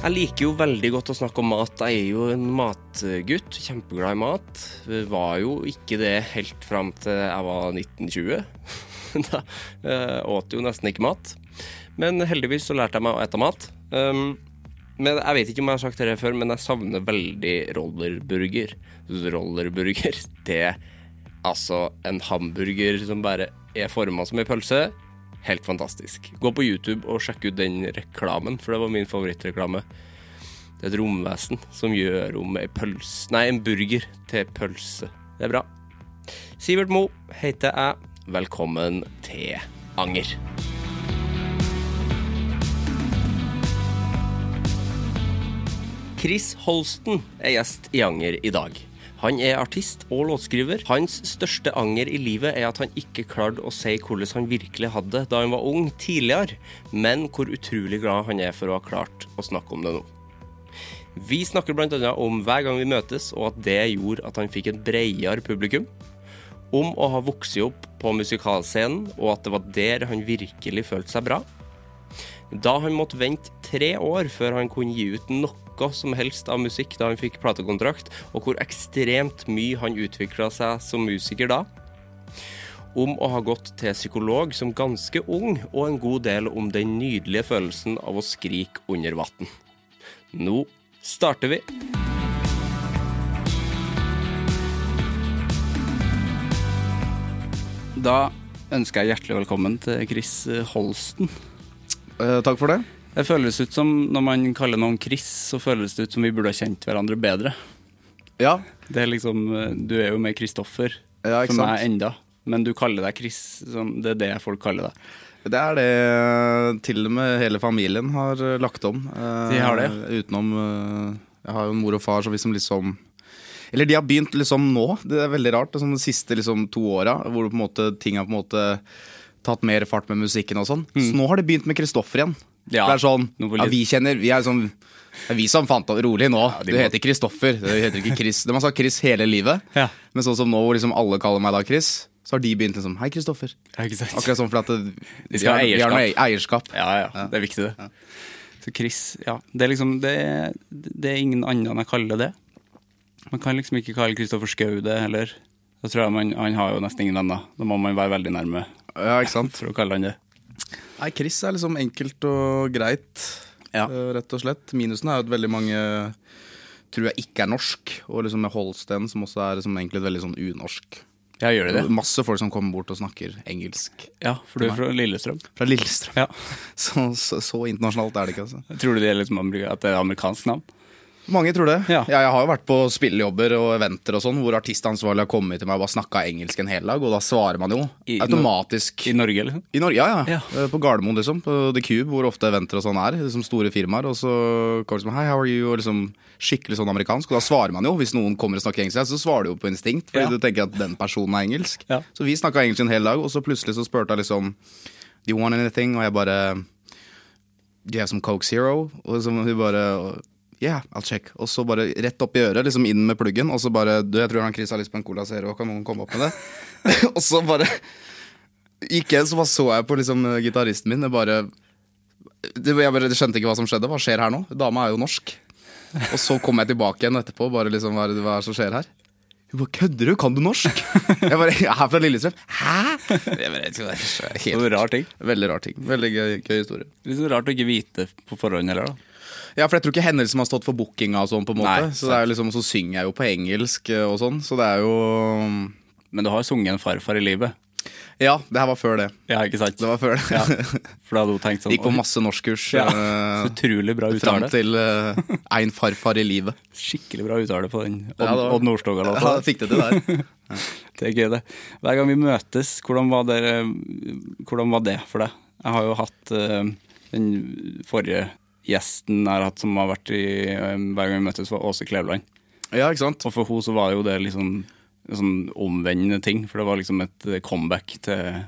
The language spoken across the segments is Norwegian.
Jeg liker jo veldig godt å snakke om mat. Jeg er jo en matgutt. Kjempeglad i mat. Var jo ikke det helt fram til jeg var 1920. Da eh, åt jo nesten ikke mat. Men heldigvis så lærte jeg meg å ete mat. Um, men Jeg vet ikke om jeg har sagt det før, men jeg savner veldig rollerburger. Rollerburger, det er altså en hamburger som bare er forma som ei pølse. Helt fantastisk. Gå på YouTube og sjekk ut den reklamen, for det var min favorittreklame. Det er et romvesen som gjør om ei pølse Nei, en burger til pølse. Det er bra. Sivert Mo heter jeg. Velkommen til Anger. Chris Holsten er gjest i Anger i dag. Han er artist og låtskriver. Hans største anger i livet er at han ikke klarte å si hvordan han virkelig hadde det da han var ung tidligere, men hvor utrolig glad han er for å ha klart å snakke om det nå. Vi snakker bl.a. om hver gang vi møtes, og at det gjorde at han fikk et bredere publikum. Om å ha vokst opp på musikalscenen, og at det var der han virkelig følte seg bra. Da han måtte vente tre år før han kunne gi ut noe som helst av musikk da han fikk platekontrakt, og hvor ekstremt mye han utvikla seg som musiker da. Om å ha gått til psykolog som ganske ung, og en god del om den nydelige følelsen av å skrike under vann. Nå starter vi. Da ønsker jeg hjertelig velkommen til Chris Holsten. Eh, takk for det. Det føles ut som Når man kaller noen Chris, så føles det ut som vi burde ha kjent hverandre bedre. Ja, Det er liksom, eh, Du er jo med Kristoffer Ja, for meg enda, men du kaller deg Chris. Sånn, det er det folk kaller deg. det er det til og med hele familien har eh, lagt om. Eh, De har det, Utenom eh, Jeg har jo en mor og far som liksom liksom Eller de har begynt liksom nå. Det er veldig rart. Sånn de siste liksom to åra hvor på en måte, ting har på en måte tatt mer fart med musikken og sånn. Så nå har de begynt med Kristoffer igjen. Ja, det er sånn, ja, Vi kjenner Vi er sånn det er vi som fant opp rolig nå. Ja, du heter Kristoffer. Du heter ikke Chris. De har sagt Chris hele livet. Ja. Men sånn som nå hvor liksom alle kaller meg da Chris, så har de begynt liksom Hei, Kristoffer. Ja. Akkurat sånn fordi at De skal ha vi har- vi har eierskap. eierskap. Ja, ja, det er viktig, det. Så Chris, ja. Det er liksom Det, det er ingen andre enn jeg kaller det. Man kan liksom ikke kalle Kristoffer Schou det heller. Da tror jeg man, Han har jo nesten ingen venner. Da må man være veldig nærme Ja, ikke sant? for å kalle han det. Nei, Chris er liksom enkelt og greit, Ja. eh, rett og slett. Minusen er jo at veldig mange tror jeg ikke er norsk, og liksom med Holsten, som også er liksom egentlig veldig sånn unorsk. Ja, gjør det det? Masse folk som kommer bort og snakker engelsk. Ja, for du er fra Lillestrøm. Fra Lillestrøm. Ja. Så, så, så internasjonalt er det ikke, altså. Tror du det er liksom at det er amerikansk navn? Mange tror det. Ja. Jeg har jo vært på spillejobber og eventer og sånn, hvor artistansvarlig har kommet til meg og bare snakka engelsk en hel dag, og da svarer man jo I- automatisk. I Norge, liksom? I Norge, ja, ja. Ja. Eh, På Gardermoen, liksom. På The Cube, hvor ofte eventer og sånn er. Liksom store firmaer. Og så kommer det Hei, how are you? Og liksom skikkelig sånn amerikansk. Og da svarer man jo. Hvis noen kommer og snakker engelsk, så svarer du jo på instinkt. Fordi Ja. du tenker at den personen er engelsk. Ja. Så vi snakka engelsk en hel dag, og så plutselig så spurte jeg liksom Do you want anything? Og jeg bare Do you have some Coke Zero? Og liksom hun bare Yeah, I'll check. Og så bare rett opp i øret, liksom inn med pluggen. Og så bare Du, jeg tror han Chris har lyst på en Cola Zero, kan noen komme opp med det? og så bare gikk jeg, så bare så jeg på liksom gitaristen min. Jeg bare, det, jeg bare skjønte ikke hva som skjedde. Hva skjer her nå? Dama er jo norsk. Og så kom jeg tilbake igjen etterpå. Bare liksom, hva er det hva er det som skjer her? Hun bare 'kødder du, kan du norsk?' Jeg bare, jeg er fra Lillestrøm. Hæ?! Det er Det helt, rar ting. Veldig rar ting. Veldig gøy, gøy historie. Litt rart å ikke vite på forhånd heller, da. Ja, for jeg tror ikke henne som har stått for bookinga og sånn, på en måte. Nei, så, det er liksom, så synger jeg jo på engelsk eh, og sånn, så det er jo Men du har sunget en farfar i livet. Ja, det her var før det. Ja, ikke sant? Det var før det. Ja, for da hadde hun tenkt sånn Gikk på masse norskkurs. Ja, eh, så utrolig bra Fram uttale. til uh, ein farfar i livet. Skikkelig bra uttale på den Odd, Ja, det Odd Nordstoga-låta. Ja, fikk det til der. Det er gøy, det. Hver gang vi møtes, hvordan var det, hvordan var det for deg? Jeg har jo hatt uh, den forrige gjesten jeg har hatt som har vært i eh, Hver gang vi møttes, var Åse Kleveland. Ja, ikke sant? Og for henne så var jo det liksom en sånn omvendende ting, for det var liksom et comeback til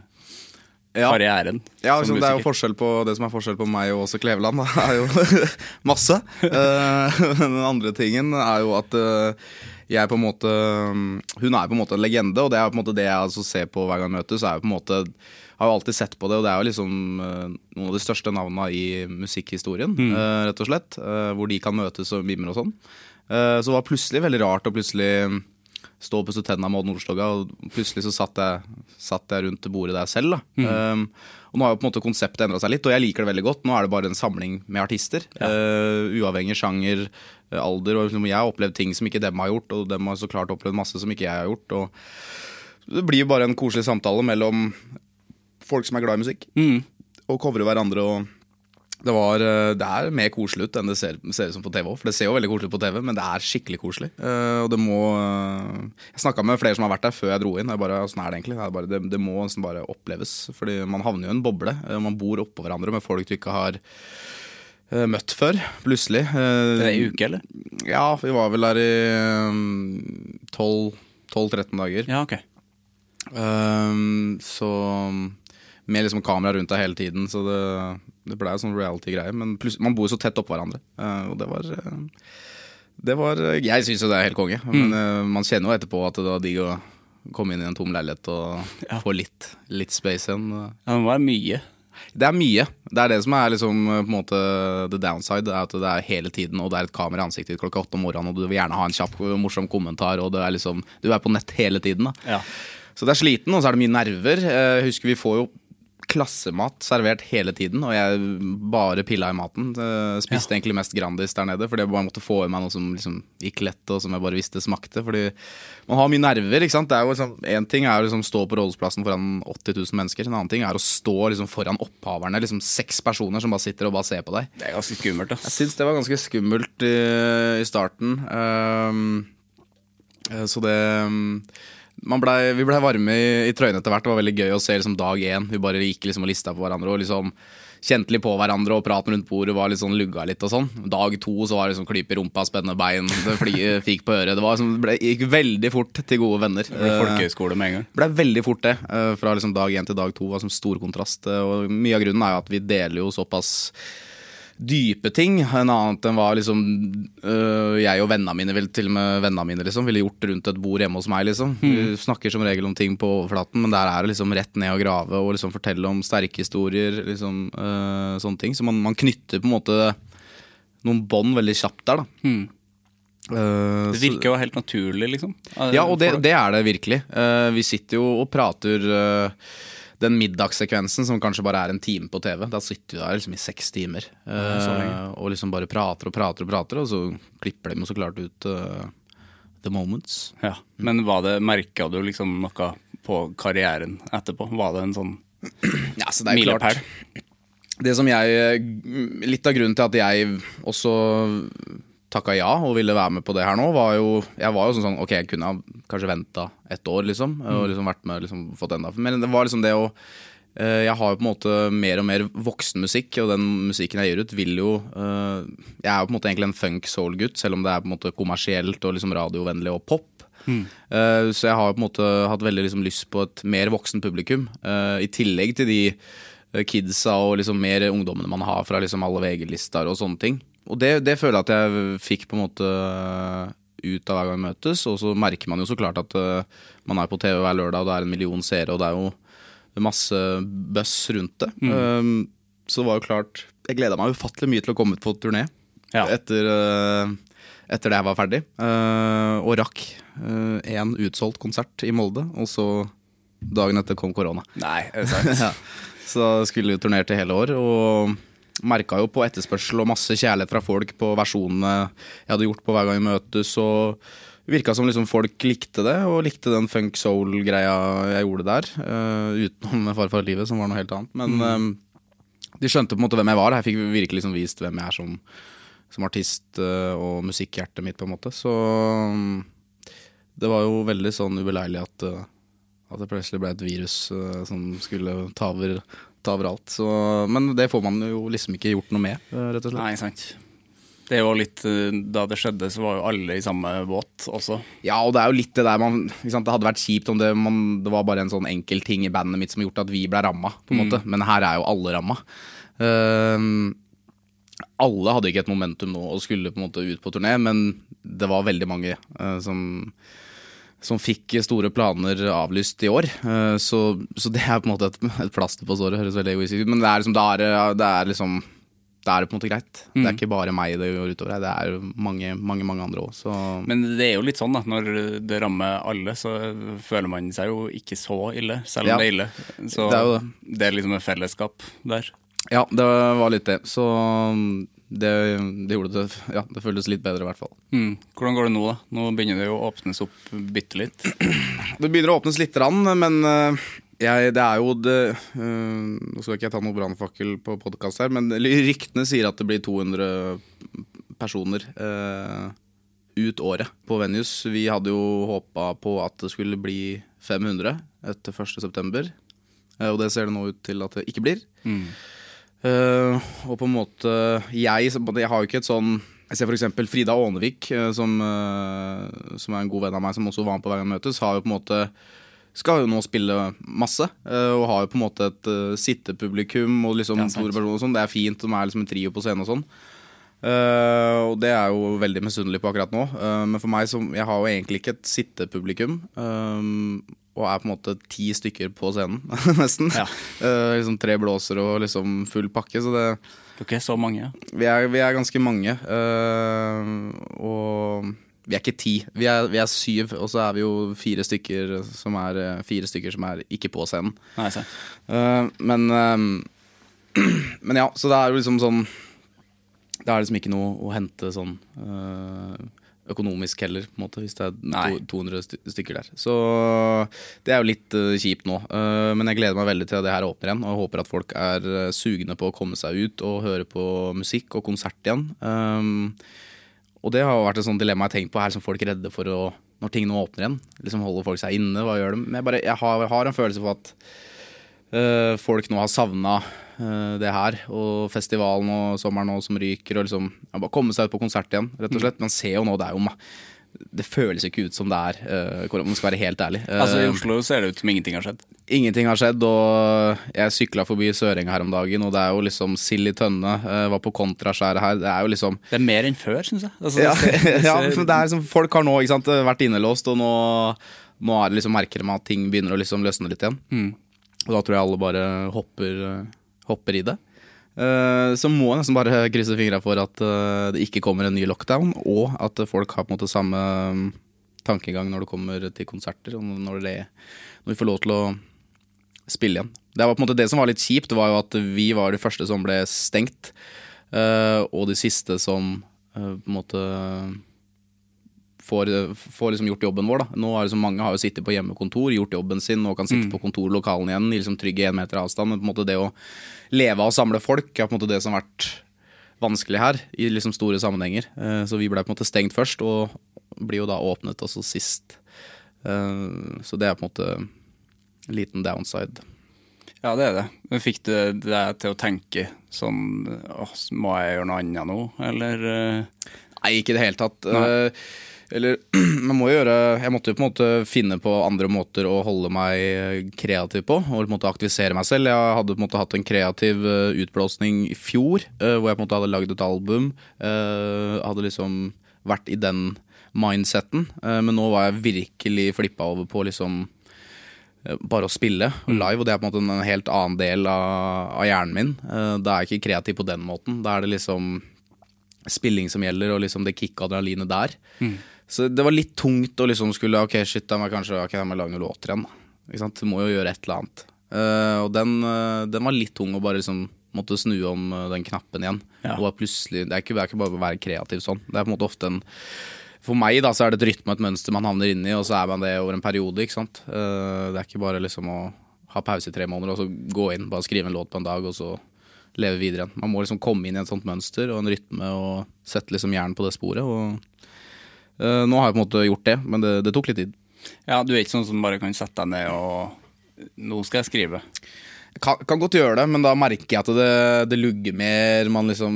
Ja. karrieren. Ja, som altså, det er jo forskjell på Det som er forskjell på meg og Åse Kleveland, da, er jo masse. Eh, Men den andre tingen er jo at eh, jeg på en måte Hun er på en måte en legende, og det er på en måte det jeg altså ser på hver gang vi møtes. Er jo på en måte har jo alltid sett på det, og det er jo liksom eh, noen av de største navnene i musikkhistorien, eh, rett og slett. eh, Hvor de kan møtes og mimre og sånn. Så det var plutselig veldig rart å plutselig stå og pusse tenna med Odd Nordstoga, og plutselig så satt jeg, satt jeg rundt bordet der selv. da. Um, og Nå har jo på en måte konseptet endra seg litt, og jeg liker det veldig godt. Nå er det bare en samling med artister. Uh, uavhengig sjanger, alder. og liksom, Jeg har opplevd ting som ikke dem har gjort, og dem har så klart opplevd masse som ikke jeg har gjort. og Det blir jo bare en koselig samtale mellom folk som er glad i musikk, og covre hverandre. og det, var, eh, det er mer koselig ut enn det ser, ser ut som på TV òg. For det ser jo veldig koselig ut på TV, men det er skikkelig koselig. Uh, og det må uh, Jeg snakka med flere som har vært der før jeg dro inn. Jeg bare, sånn er det egentlig? Det, er bare, det, det må nesten bare oppleves. Fordi man havner jo i en boble. Uh, man bor oppå hverandre med folk du ikke har møtt før. Plutselig. Det Er ei uke, eller? Ja, vi var vel der i eh, 12-13 dager. Ja, ok. Så med liksom kamera rundt deg hele tiden, så det, det ble jo sånn reality-greie. Men pluss- man bor jo så tett oppå hverandre, uh, og det var uh, Det var uh, Jeg syns jo det er helt konge, men mm. man kjenner jo etterpå at det var digg å komme inn i en tom leilighet og få litt, litt space igjen. Ja, det var mye. Det er mye. Det er det som er liksom på en måte the downside. Det er at det er hele tiden, og det er et kamera i ansiktet ditt klokka åtte om morgenen, og du vil gjerne ha en kjapp, morsom kommentar, og det er liksom Du er på nett hele tiden, da. Ja. Så det er sliten, og så er det mye nerver. Eh, Jeg husker vi får jo klassemat servert hele tiden, og jeg bare pilla i maten. Spiste Spiste egentlig mest Grandis der nede, fordi jeg bare måtte få i meg noe som liksom gikk lett, og som jeg bare visste smakte. Fordi man har mye nerver, ikke sant. Det er jo liksom, en ting er å liksom stå på Rådhusplassen foran 80 000 mennesker, en annen ting er å stå liksom foran opphaverne, liksom seks personer som bare sitter og bare ser på deg. Det er ganske skummelt, Jeg ass. syns det var ganske skummelt i, i starten. Ehm, eh, så det man ble, Vi blei varme i, i trøyene etter hvert. Det var veldig gøy å se liksom, dag én. Vi bare gikk liksom, og lista på hverandre og liksom kjente litt på hverandre. Og praten rundt bordet var litt sånn lugga litt og sånn. Dag to så var det liksom klype i rumpa, spennende bein, det fly, fikk på øret. Det var, liksom, ble, gikk veldig fort til gode venner. Det ble Eh, folkehøyskole med en gang. ble veldig fort det. eh, Fra liksom dag én til dag to var som stor kontrast. eh, Og mye av grunnen er jo at vi deler jo såpass dype ting. En annet enn hva liksom øh, jeg og vennene mine vil, til og med vennene mine liksom, ville gjort rundt et bord hjemme hos meg. liksom. Vi snakker som regel om ting på overflaten, men der er det liksom rett ned og grave og liksom fortelle om sterke historier. liksom øh, Sånne ting. Så man, man knytter på en måte noen bånd veldig kjapt der, da. Eh, Det så- virker jo helt naturlig, liksom. ja, og det, det er det virkelig. Uh, vi sitter jo og prater eh, den middagssekvensen som kanskje bare er en time på TV. Da sitter vi der liksom i seks timer uh, og liksom bare prater og prater og prater, og så klipper de jo så klart ut uh, the moments. Ja. Men var det, merka du liksom noe på karrieren etterpå? Var det en sånn Ja, så det er milepæl? Det som jeg Litt av grunnen til at jeg også takka ja og ville være med på det her nå, var jo Jeg var jo sånn sånn Ok, jeg kunne ha kanskje venta et år, liksom, og liksom vært med liksom fått enda Men det var liksom det å eh, jeg har jo på en måte mer og mer voksenmusikk, og den musikken jeg gir ut, vil jo eh, Jeg er jo på en måte egentlig en funk soul-gutt, selv om det er på en måte kommersielt og liksom radiovennlig og pop. Mm. så jeg har jo på en måte hatt veldig liksom lyst på et mer voksen publikum, eh, i tillegg til de eh, kidsa og liksom mer ungdommene man har fra liksom alle VG-lister og sånne ting. Og det, det føler jeg at jeg fikk på en måte ut av hver gang vi møtes. Og så merker man jo så klart at uh, man er på TV hver lørdag, og det er en million seere, og det er jo masse buzz rundt det. Mm. Um, så det var jo klart Jeg gleda meg ufattelig mye til å komme ut på turné ja. etter, uh, etter det jeg var ferdig. Og rakk én utsolgt konsert i Molde, og så dagen etter kom korona. Nei, er det sant? ja. Så skulle vi turnert i hele år. og merka jo på etterspørsel og masse kjærlighet fra folk på versjonene jeg hadde gjort på hver gang vi møtes. og Virka som liksom folk likte det, og likte den funk soul-greia jeg gjorde der. Uh, utenom Farfar livet, som var noe helt annet. Men mm. um, de skjønte på en måte hvem jeg var. Jeg fikk virkelig liksom vist hvem jeg er som, som artist uh, og musikkhjertet mitt, på en måte. Så um, det var jo veldig sånn ubeleilig at, uh, at det plutselig ble et virus som skulle ta over ta overalt. Så, men det får man jo liksom ikke gjort noe med, eh, rett og slett. Nei, sant. Det er jo litt, eh, Da det skjedde, så var jo alle i samme båt også. Ja, og det er jo litt det der man Det hadde vært kjipt om det, man, det var bare en sånn enkel ting i bandet mitt som har gjort at vi ble ramma, på en mm. måte. Men her er jo alle ramma. Uh, alle hadde ikke et momentum nå og skulle på en måte ut på turné, men det var veldig mange uh, som som fikk store planer avlyst i år. Eh, så, så det er på en måte et, et plaster på såret. Høres veldig egoistisk ut, men det er liksom, det er, det er liksom da er det på en måte greit. Mm. Det er mm. ikke bare meg det går utover. Det er mange mange, mange andre òg. Men det er jo litt sånn da, når det rammer alle, så føler man seg jo ikke så ille, selv om ja. det er ille. Så det er, det. det er liksom et fellesskap der. Ja, det var litt det. Så det, det, gjorde det Ja, det føltes litt bedre, i hvert fall. Mm. Hvordan går det nå, da? Nå begynner det jo å åpnes opp bitte litt. Det begynner å åpnes lite grann, men uh, jeg, det er jo det uh, Nå skal ikke jeg ta noe brannfakkel på podkast her, men ryktene sier at det blir 200 personer uh, ut året på Venus. Vi hadde jo håpa på at det skulle bli 500 etter 1.9., og det ser det nå ut til at det ikke blir. Mm. Uh, og på en måte Jeg, jeg har jo ikke et sånn Jeg ser f.eks. Frida Aanevik, uh, som, uh, som, er en god venn av meg, som også var med på Hver gang møtes, har jo på en måte skal jo nå spille masse, og har jo på en måte et sittepublikum og liksom ja, store personer og sånn. Det er fint, de er liksom en trio på scenen og sånn. og det er jo veldig misunnelig på akkurat nå. men for meg så, Jeg har jo egentlig ikke et sittepublikum. Um, og er på en måte ti stykker på scenen, nesten. Ja. Uh, liksom tre blåser og liksom full pakke. Så det Dere er så mange? Vi er, vi er ganske mange. Uh, og vi er ikke ti, vi er, vi er, syv. Og så er vi jo fire stykker som er, fire stykker som er ikke på scenen. Nei, uh, men, men ja, så det er jo liksom sånn Det er liksom ikke noe å hente sånn økonomisk heller, på en måte, hvis det er Nei. 200 stykker der. Så det er jo litt uh, kjipt nå. Uh, men jeg gleder meg veldig til at det her åpner igjen, og jeg håper at folk er uh, sugne på å komme seg ut og høre på musikk og konsert igjen. Um, og det har vært et sånt dilemma jeg har tenkt på her, som folk er redde for å Når ting nå åpner igjen, liksom holder folk seg inne, hva gjør de? Men jeg, bare, jeg har, har en følelse på at folk nå har savna Eh, det her. Og festivalen og sommeren nå som ryker. Og liksom ja, bare komme seg ut på konsert igjen, rett og slett. Man ser jo nå, det er jo det føles ikke ut som det er, uh, om man skal være helt ærlig. Altså I Oslo ser det ut som ingenting har skjedd? Ingenting har skjedd, og jeg sykla forbi Sørenga her om dagen, og det er jo liksom sild i tønne. Var på kontraskjæret her. Det er jo liksom Det er mer enn før, syns jeg. Altså, ja, det, ser... ja, det er liksom, folk har nå sant, vært innelåst, og nå, nå er det liksom merker de at ting begynner å liksom løsne litt igjen. Mm. Og da tror jeg alle bare hopper hopper i det. Uh, så må jeg nesten bare krysse fingra for at uh, det ikke kommer en ny lockdown, og at folk har på en måte samme mm, tankegang når det kommer til konserter, og når, det, når vi får lov til å spille igjen. Det var på en måte det som var litt kjipt, var jo at vi var de første som ble stengt, uh, og de siste som på en måte får, får liksom gjort jobben vår. Da. Nå har så Mange har jo sittet på hjemmekontor, gjort jobben sin og kan sitte mm. på kontorlokalen igjen i liksom trygge én meter avstand. Men på en måte det å leve av å samle folk er på en måte det som har vært vanskelig her, i liksom store sammenhenger. Eh, så vi ble på en måte stengt først, og blir jo da åpnet også sist. Eh, så det er på en måte en liten downside. Ja, det er det. Men fikk det deg til å tenke sånn Må jeg gjøre noe annet nå, eller? Nei, ikke i det hele tatt. Nei. Eller man må jo gjøre Jeg måtte jo på en måte finne på andre måter å holde meg kreativ på. Og på en måte aktivisere meg selv. Jeg hadde på en måte hatt en kreativ eh, utblåsning i fjor, eh, hvor jeg på en måte hadde lagd et album. eh, Hadde liksom vært i den mindseten. eh, Men nå var jeg virkelig flippa over på liksom eh, bare å spille live, og det er på en måte en helt annen del av, av hjernen min. Eh, Da er jeg ikke kreativ på den måten. Da er det liksom spilling som gjelder, og liksom det kick adrenalinet der. Så det var litt tungt å liksom skulle Ok, shit, da må jeg kanskje okay, da må jeg lage noen låter igjen. Ikke sant? Du må jo gjøre et eller annet. Uh, og den, uh, den var litt tung å bare liksom måtte snu om uh, den knappen igjen. Ja. Og plutselig, det er, ikke, det er ikke bare å være kreativ sånn. Det er på en måte ofte en For meg da, så er det et rytme og et mønster man havner inn i, og så er man det over en periode. ikke sant? Det er ikke bare liksom å ha pause i tre måneder og så gå inn, bare skrive en låt på en dag, og så leve videre igjen. Man må liksom komme inn i et sånt mønster og en rytme og sette liksom hjernen på det sporet. og Nå har jeg på en måte gjort det, men det, det tok litt tid. Ja, du er ikke sånn som bare kan sette deg ned og Nå skal jeg skrive. Kan, kan godt gjøre det, men da merker jeg at det, det lugger mer. Man liksom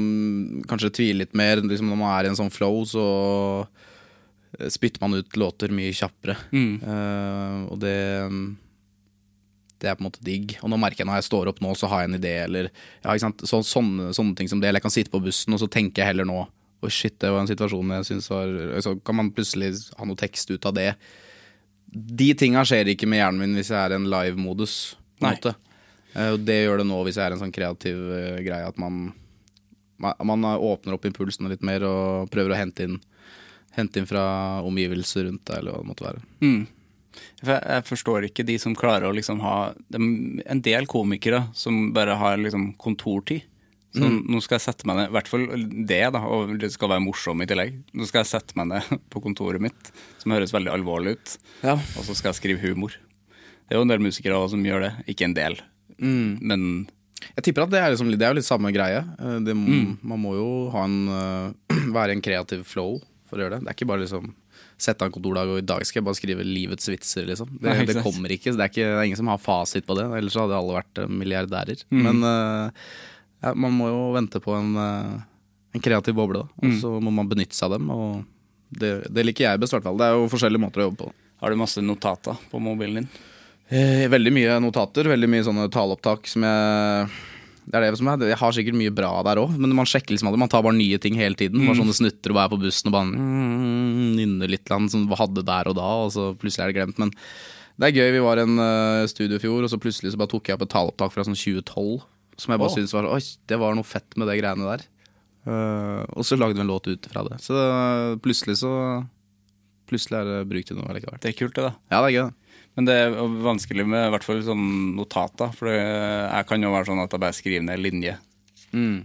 kanskje tviler litt mer. Liksom når man er i en sånn flow, så eh, spytter man ut låter mye kjappere. Eh, og det det er på en måte digg. Og nå merker jeg når jeg står opp nå, så har jeg en idé, eller ja? Så, sånne, sånne ting som det. Eller jeg kan sitte på bussen, og så tenker jeg heller nå Oi, shit, det var en situasjon jeg syns var Så kan man plutselig ha noe tekst ut av det. De tinga skjer ikke med hjernen min hvis jeg er i en live-modus. Eh, det gjør det nå hvis jeg er en sånn kreativ eh, greie, at man, man, åpner opp impulsene litt mer og prøver å hente inn, hente inn fra omgivelser rundt deg, eller hva det måtte være. Mm. jeg, forstår ikke de som klarer å liksom ha En del komikere som bare har liksom kontortid. Så nå skal jeg sette meg ned, i hvert fall det, da, og det skal være morsom i tillegg. Nå skal jeg sette meg ned på kontoret mitt, som høres veldig alvorlig ut, Ja. og så skal jeg skrive humor. Det er jo en del musikere også som gjør det, ikke en del. Men Jeg tipper at det er, liksom, det er jo litt samme greie. Eh, Det, må- Man må jo ha en, eh, være en kreativ flow for å gjøre det. Det er ikke bare liksom sette av en kontordag og i dag skal jeg bare skrive livets vitser, liksom. Det, Nei, det kommer ikke. Det er, ikke. det er ingen som har fasit på det. Ellers hadde alle vært milliardærer. milliardærer. Men eh, ja, man må jo vente på en, eh, en kreativ boble, da. Og så må man benytte seg av dem. Og det, det liker jeg best, i hvert fall. Det er jo forskjellige måter å jobbe på. har du masse notater på mobilen din? Eh, veldig mye notater, veldig mye sånne taleopptak som jeg det er det som er, Jeg har sikkert mye bra der òg, men man sjekker liksom aldri. Man tar bare nye ting hele tiden. Bare sånne snutter og er på bussen og bare mm, nynner litt land som hadde der og da, og så plutselig er det glemt. Men det er gøy. Vi var i en uh, studio i fjor, og så plutselig så bare tok jeg opp et taleopptak fra sånn 2012 som jeg bare oh. syntes var Oi, det var noe fett med det greiene der. Uh, og så lagde vi en låt ut fra det. Så eh, plutselig så Plutselig er det bruk til noe likevel. Det er kult, det, da. Ja, det er gøy. det. Men det er vanskelig med i hvert fall sånn notater. For det, jeg kan jo være sånn at jeg bare skriver ned en linje.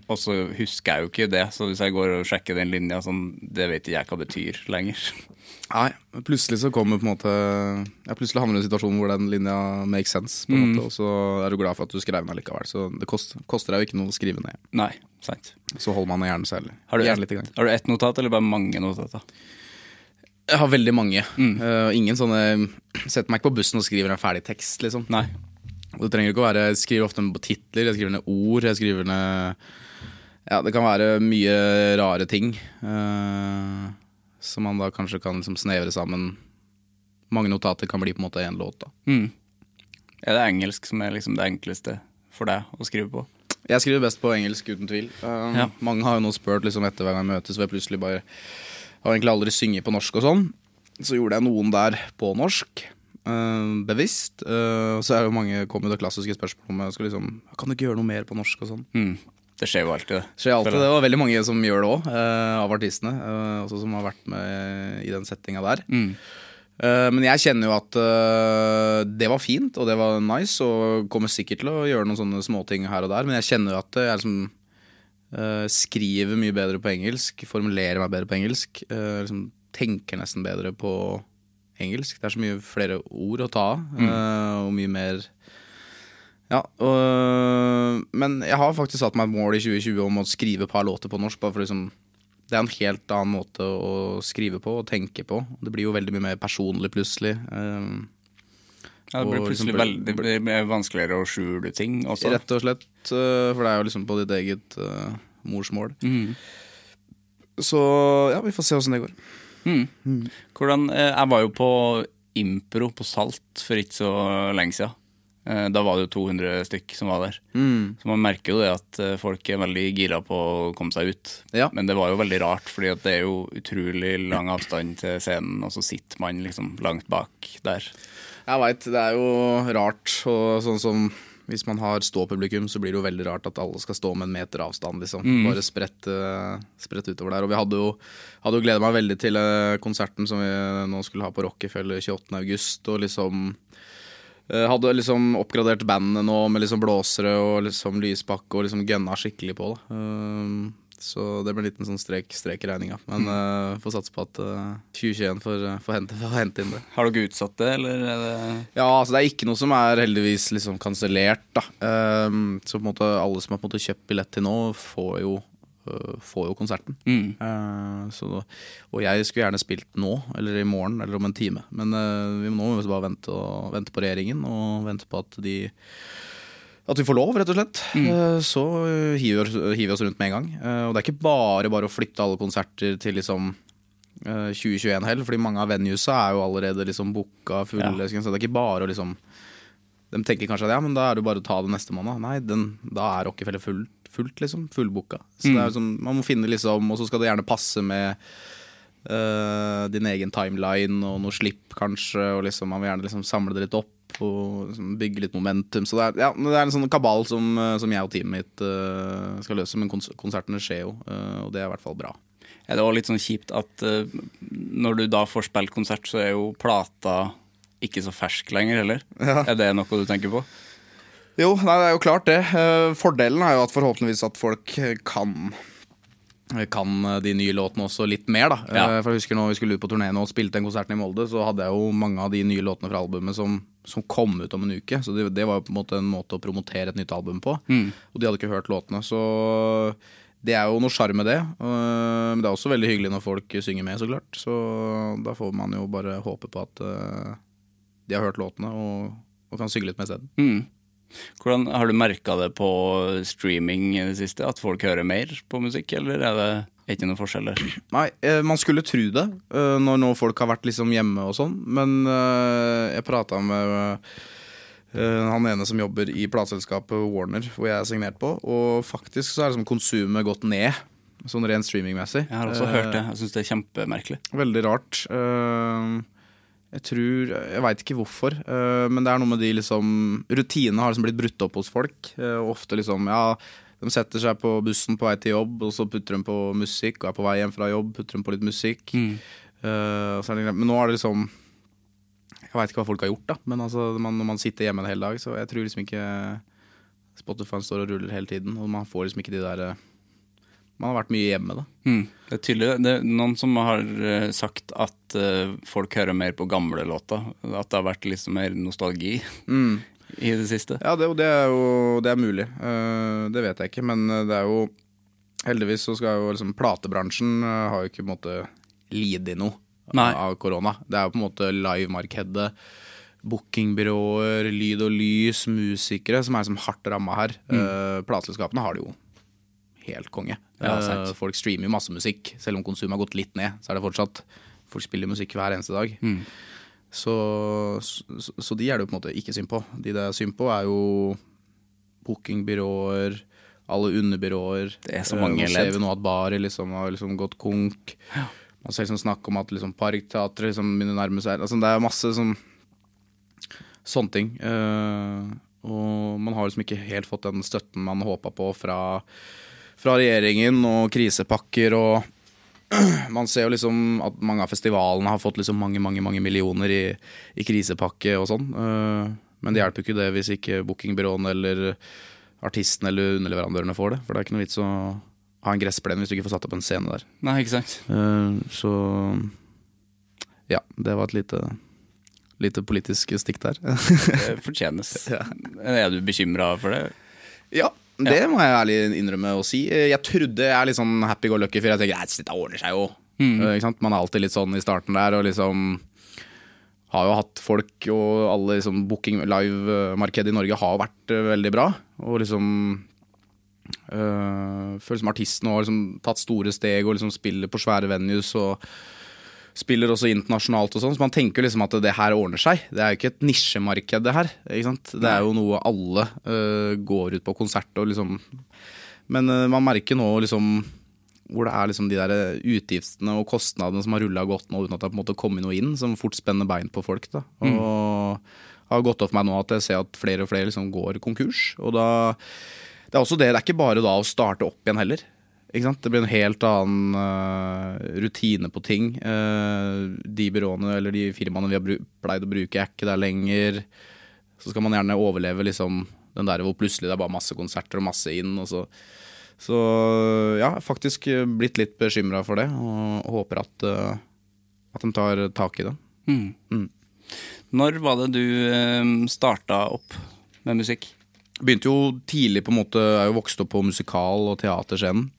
Og så husker jeg jo ikke det, så hvis jeg går og sjekker den linja, sånn, det vet ikke jeg hva betyr lenger. Nei, plutselig så kommer på en måte ja, Plutselig havner i en situasjon hvor den linja makes sense, på en måte, og så er du glad for at du skrev den allikevel. Så det koster, koster deg jo ikke noe å skrive ned. Nei, sant. Så holder man hjernen selv. Har du, Gjerne litt i gang. har du ett notat, eller bare mange notater? Jeg har veldig mange. Eh, ingen sånne Setter meg ikke på bussen og skriver en ferdig tekst, liksom. Nei. Og det trenger ikke å være Jeg skriver ofte på titler, jeg skriver ned ord, jeg skriver ned Ja, det kan være mye rare ting. eh, som man da kanskje kan liksom snevre sammen. Mange notater kan bli på en måte én låt, da. Er det engelsk som er liksom det enkleste for deg å skrive på? Jeg skriver best på engelsk, uten tvil. Um, Ja. Mange har jo nå spurt liksom, etter hver gang vi møtes, hvor jeg plutselig bare har egentlig aldri synget på norsk og sånn. Så gjorde jeg noen der på norsk, Uh, bevisst. Uh, så er jo mange kommet av klassiske spørsmål om jeg skal liksom Kan du ikke gjøre noe mer på norsk og sånn? Mm. Det skjer jo alltid, det. Skjer alltid det, var veldig mange som gjør det òg, av artistene. uh, også som har vært med i den settinga der. Uh, men jeg kjenner jo at det var fint, og det var nice, og kommer sikkert til å gjøre noen sånne småting her og der, men jeg kjenner jo at jeg liksom skriver mye bedre på engelsk, formulerer meg bedre på engelsk, liksom tenker nesten bedre på engelsk. Det er så mye flere ord å ta av, uh, og mye mer ja, og, men jeg har faktisk satt meg et mål i 2020 om å skrive et par låter på norsk. Bare for liksom, det er en helt annen måte å skrive på og tenke på. Det blir jo veldig mye mer personlig plutselig. Um, Ja, det blir plutselig liksom- veldig, det vanskeligere å skjule ting også. rett og slett, uh, for det er jo liksom på ditt eget uh, morsmål. Mm. Så ja, vi får se åssen det går. Hvordan, eh, jeg var jo på impro på Salt for ikke så lenge siden. Eh, Da var det jo 200 stykk som var der. Så man merker jo det at eh, folk er veldig gira på å komme seg ut. Ja. Men det var jo veldig rart, fordi det er jo utrolig lang avstand til scenen, og så sitter man liksom langt bak der. Jeg veit, det er jo rart. Og sånn som hvis man har ståpublikum, så blir det jo veldig rart at alle skal stå med en meter avstand, liksom. Bare spredt, eh, spredt utover der. Og vi hadde jo, hadde jo gleda meg veldig til konserten som vi nå skulle ha på Rockefeller 28. august, og liksom hadde liksom oppgradert bandet nå med liksom blåsere og liksom lyspakke og liksom gønna skikkelig på. Da. Um, så det ble en liten sånn strek, strek i regninga. Men uh, får satse på at uh, 2021 får, får, hente, får hente inn det. Har dere utsatt det, eller er det Ja, altså det er ikke noe som er heldigvis liksom kansellert, da. Um, så på en måte alle som har på en måte kjøpt billett til nå, får jo, får jo konserten. Uh, så, og jeg skulle gjerne spilt nå, eller i morgen, eller om en time. Men uh, vi må nå bare vente, og, vente på regjeringen, og vente på at de at vi får lov, rett og slett. Uh, Så hiver, vi oss rundt med en gang. Og det er ikke bare bare å flytte alle konserter til liksom uh, 2021 heller, fordi mange av venuesa er jo allerede liksom booka fulle. Ja. Så det er ikke bare å liksom De tenker kanskje at ja, men da er det jo bare å ta det neste måned. Nei, den, da er Rockefeller fullt, fullt liksom. Fullbooka. Så det er sånn, man må finne liksom Og så skal det gjerne passe med uh, din egen timeline og noe slipp, kanskje. Og liksom man vil gjerne liksom samle det litt opp og liksom bygge litt momentum. Så det er, ja, det er en sånn kabal som, eh, som jeg og teamet mitt uh, skal løse. Men kons konsertene skjer jo, uh, og det er i hvert fall bra. Er det også litt sånn kjipt at uh, når du da får spilt konsert, så er jo plata ikke så fersk lenger heller? Er det noe du tenker på? Jo, nei, det er jo klart det. Eh, Fordelen er jo at forhåpentligvis at folk eh, kan kan de nye låtene også litt mer, da. Ja. Eh, For jeg husker når vi skulle ut på turné og spilte den konserten i Molde, så hadde jeg jo mange av de nye låtene fra albumet som, som kom ut om en uke. Så det, det var jo på en måte en måte å promotere et nytt album på. Og de hadde ikke hørt låtene. Så det er jo noe sjarm med det. Eh, Men det er også veldig hyggelig når folk synger med, så klart. Så da får man jo bare håpe på at eh, de har hørt låtene og, og kan synge litt med isteden. Mm. Hvordan, har du merka det på streaming i det siste? At folk hører mer på musikk, eller er det ikke noen forskjeller? Nei, eh, man skulle tro det eh, når nå folk har vært liksom hjemme og sånn. Men eh, jeg prata med han ene som jobber i plateselskapet Warner, hvor jeg er signert på, og faktisk så er liksom konsumet gått ned. Sånn rent streamingmessig. Jeg har også hørt det. Jeg syns det er kjempemerkelig. Veldig rart. Eh, jeg tror Jeg veit ikke hvorfor, eh, men det er noe med de liksom Rutinene har liksom blitt brutt opp hos folk. eh, og ofte liksom Ja, de setter seg på bussen på vei til jobb, og så putter de på musikk, og er på vei hjem fra jobb, putter de på litt musikk. Mm. det, men nå er det liksom Jeg veit ikke hva folk har gjort, da, men altså, man, når man sitter hjemme en hel dag, så jeg tror liksom ikke Spotify står og ruller hele tiden, og man får liksom ikke de der eh, Man har vært mye hjemme, da. Mm. Det er tydelig. Det er noen som har eh, sagt at eh, folk hører mer på gamle låter. At det har vært liksom mer nostalgi i det siste. Ja, det, det er jo det er mulig. Eh, det vet jeg ikke, men det er jo Heldigvis så skal jo liksom platebransjen har jo ikke på en måte lidd i noe Nei. av korona. Det er jo på en måte livemarkedet, bookingbyråer, lyd og lys, musikere som er som hardt ramma her. Mm. Plateselskapene har det jo helt konge. Ja, Eh, folk streamer jo masse musikk, selv om konsumet har gått litt ned. Så er det fortsatt Folk spiller musikk hver eneste dag. Så, så, så de er det jo på en måte ikke synd på. De det er synd på, er jo bookingbyråer, alle underbyråer. Det er så Eh, mange Nå ser vi nå at Bari liksom har liksom gått konk. Man ser liksom snakk om at liksom Parkteatret liksom begynner å nærme seg altså Det er masse sånn sånne ting. Uh, og man har liksom ikke helt fått den støtten man håpa på fra, fra regjeringen og krisepakker og man ser jo liksom at mange av festivalene har fått liksom mange mange, mange millioner i, i krisepakke og sånn. Eh, men det hjelper ikke det hvis ikke bookingbyråene eller artistene eller underleverandørene får det. For det er ikke noe vits å ha en gressplen hvis du ikke får satt opp en scene der. Nei, ikke sant? Eh, så ja, det var et lite, lite politisk stikk der. Det fortjenes. Er du bekymra for det? ja, det må jeg ærlig innrømme å si. Eh, Jeg trodde jeg er litt sånn happy go lucky, for jeg tenker at dette ordner seg jo. Mm. ikke sant? Man er alltid litt sånn i starten der, og liksom har jo hatt folk og alle liksom booking live-markedet i Norge har vært eh, veldig bra. Og liksom øh, Føler som artistene har liksom tatt store steg og liksom spiller på svære venues og spiller også internasjonalt og sånn, så man tenker liksom at det her ordner seg. Det er jo ikke et nisjemarked, det her. Det er jo noe alle uh, går ut på konsert og liksom Men uh, man merker nå liksom hvor det er liksom de der utgiftene og kostnadene som har rulla godt nå uten at det har på en måte kommet noe inn, som fort spenner bein på folk. da. Og har gått opp for meg nå at jeg ser at flere og flere liksom går konkurs. Og da Det er også det, det er ikke bare da å starte opp igjen heller. Det blir en helt annen uh, rutine på ting. Uh, de byråene eller de firmaene vi har pleid å bruke, er ikke der lenger. Så skal man gjerne overleve liksom den der hvor plutselig det er bare masse konserter og masse inn. Og så, så ja, faktisk blitt litt bekymra for det, og, håper at, uh, at de tar tak i det. Når var det du starta opp med musikk? Begynte jo tidlig på en måte, jeg er jo vokst opp på musikal- og teaterscenen.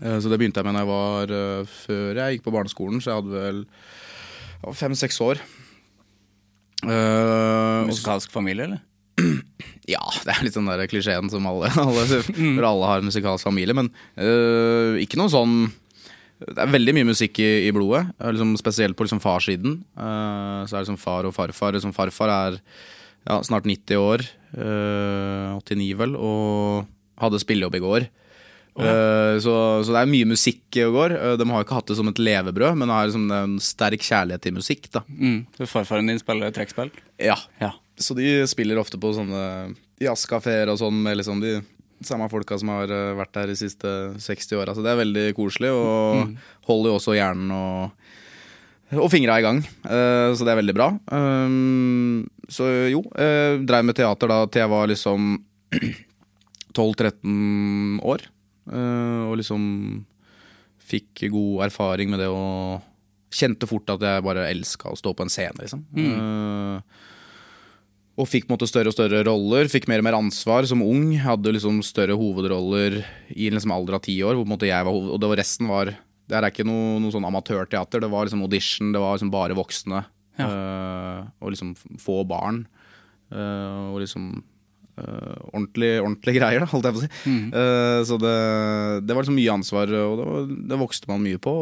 Eh, Så det begynte jeg med da jeg var eh, før jeg gikk på barneskolen, så jeg hadde vel fem-seks år. Eh, Musikalsk familie, eller? ja, det er litt den der klisjeen som alle, alle, hvor alle har en musikalsk familie, men eh, ikke noe sånn det er veldig mye musikk i, i blodet, liksom, spesielt på liksom farssiden. Uh, så er det liksom far og farfar. Liksom farfar er ja, snart 90 år, Uh, 89 vel, og hadde spillejobb i går. Eh, så, så det er mye musikk i går. Eh, de har ikke hatt det som et levebrød, men har liksom en sterk kjærlighet til musikk. da. Mm. Så farfaren din spiller trekkspill? Ja. Ja. Så de spiller ofte på sånne jazzkafeer og sånn med liksom de samme folka som har eh, vært der de siste 60 åra. Så det er veldig koselig, og holder jo også hjernen og, og fingra i gang. Så det er veldig bra. Så jo, dreiv med teater da til jeg var liksom 12-13 år. Eh, og liksom fikk god erfaring med det og kjente fort at jeg bare elska å stå på en scene, liksom. Eh, og fikk på en måte større og større roller, fikk mer og mer ansvar som ung. Hadde liksom større hovedroller i liksom alder av ti år, hvor på en måte jeg var hoved... Og det var resten var Det her er ikke noe, noe sånn amatørteater, det var liksom audition, det var liksom bare voksne. eh, og liksom få barn. Uh, og liksom eh, ordentlig, ordentlige greier, da, holdt jeg på å si. Eh, så det, det var liksom mye ansvar, og det, var, det vokste man mye på.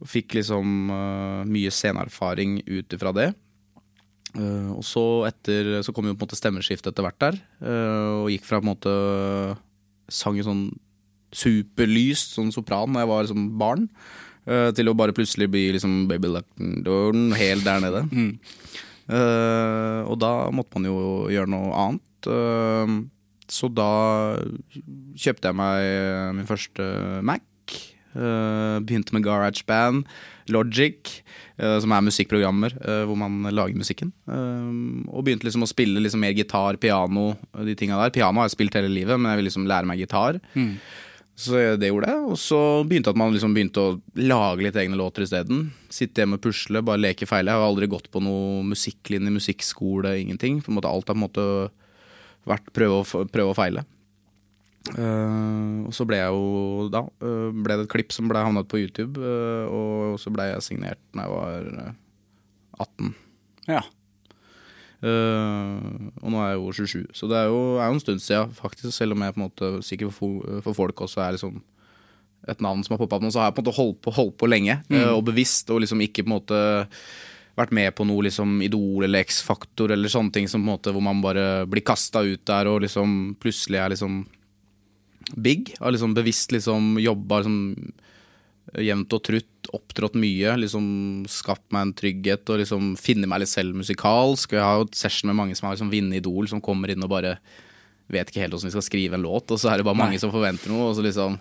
Og fikk liksom eh, mye sceneerfaring ut ifra det. Uh, og så etter Så kom jo på en måte stemmeskiftet etter hvert der. uh, og gikk fra på en måte Sang jo sånn superlyst, sånn sopran, da jeg var liksom barn. uh, til å bare plutselig bli liksom Baby Luckendorn helt der nede. Eh, og da måtte man jo gjøre noe annet. Eh, så da kjøpte jeg meg min første Mac. Uh, begynte med GarageBand, Logic, uh, som er musikkprogrammer uh, hvor man lager musikken. Eh, og begynte liksom å spille liksom mer gitar, piano, de tinga der. Piano har jeg spilt hele livet, men jeg vil liksom lære meg gitar. Så det gjorde jeg, og så begynte at man liksom begynte å lage litt egne låter isteden. Sitte hjemme og pusle, bare leke feil. Jeg har aldri gått på noe musikklinje, musikkskole, ingenting. På en måte Alt har på en måte vært prøve og, prøve og feile. Uh, og så ble jeg jo da uh, ble det et klipp som ble havnet på YouTube, uh, og så ble jeg signert da jeg var eh, 18. Ja. Eh, og nå er jeg jo 27, så det er jo, er jo en stund siden, faktisk. Selv om jeg på en måte sikkert for, for folk også er liksom et navn som har poppa opp nå, så har jeg på en måte holdt på, holdt på lenge. eh, og bevisst, og liksom ikke på en måte vært med på noe liksom Idol eller X-Faktor eller sånne ting som på en måte hvor man bare blir kasta ut der og liksom plutselig er liksom big. Har liksom bevisst liksom jobba liksom jevnt og trutt, opptrådt mye, liksom skapt meg en trygghet og liksom finne meg litt selv musikalsk. Og jeg har jo et session med mange som har liksom vunnet Idol, som kommer inn og bare vet ikke helt hvordan vi skal skrive en låt, og så er det bare mange som forventer noe, og så liksom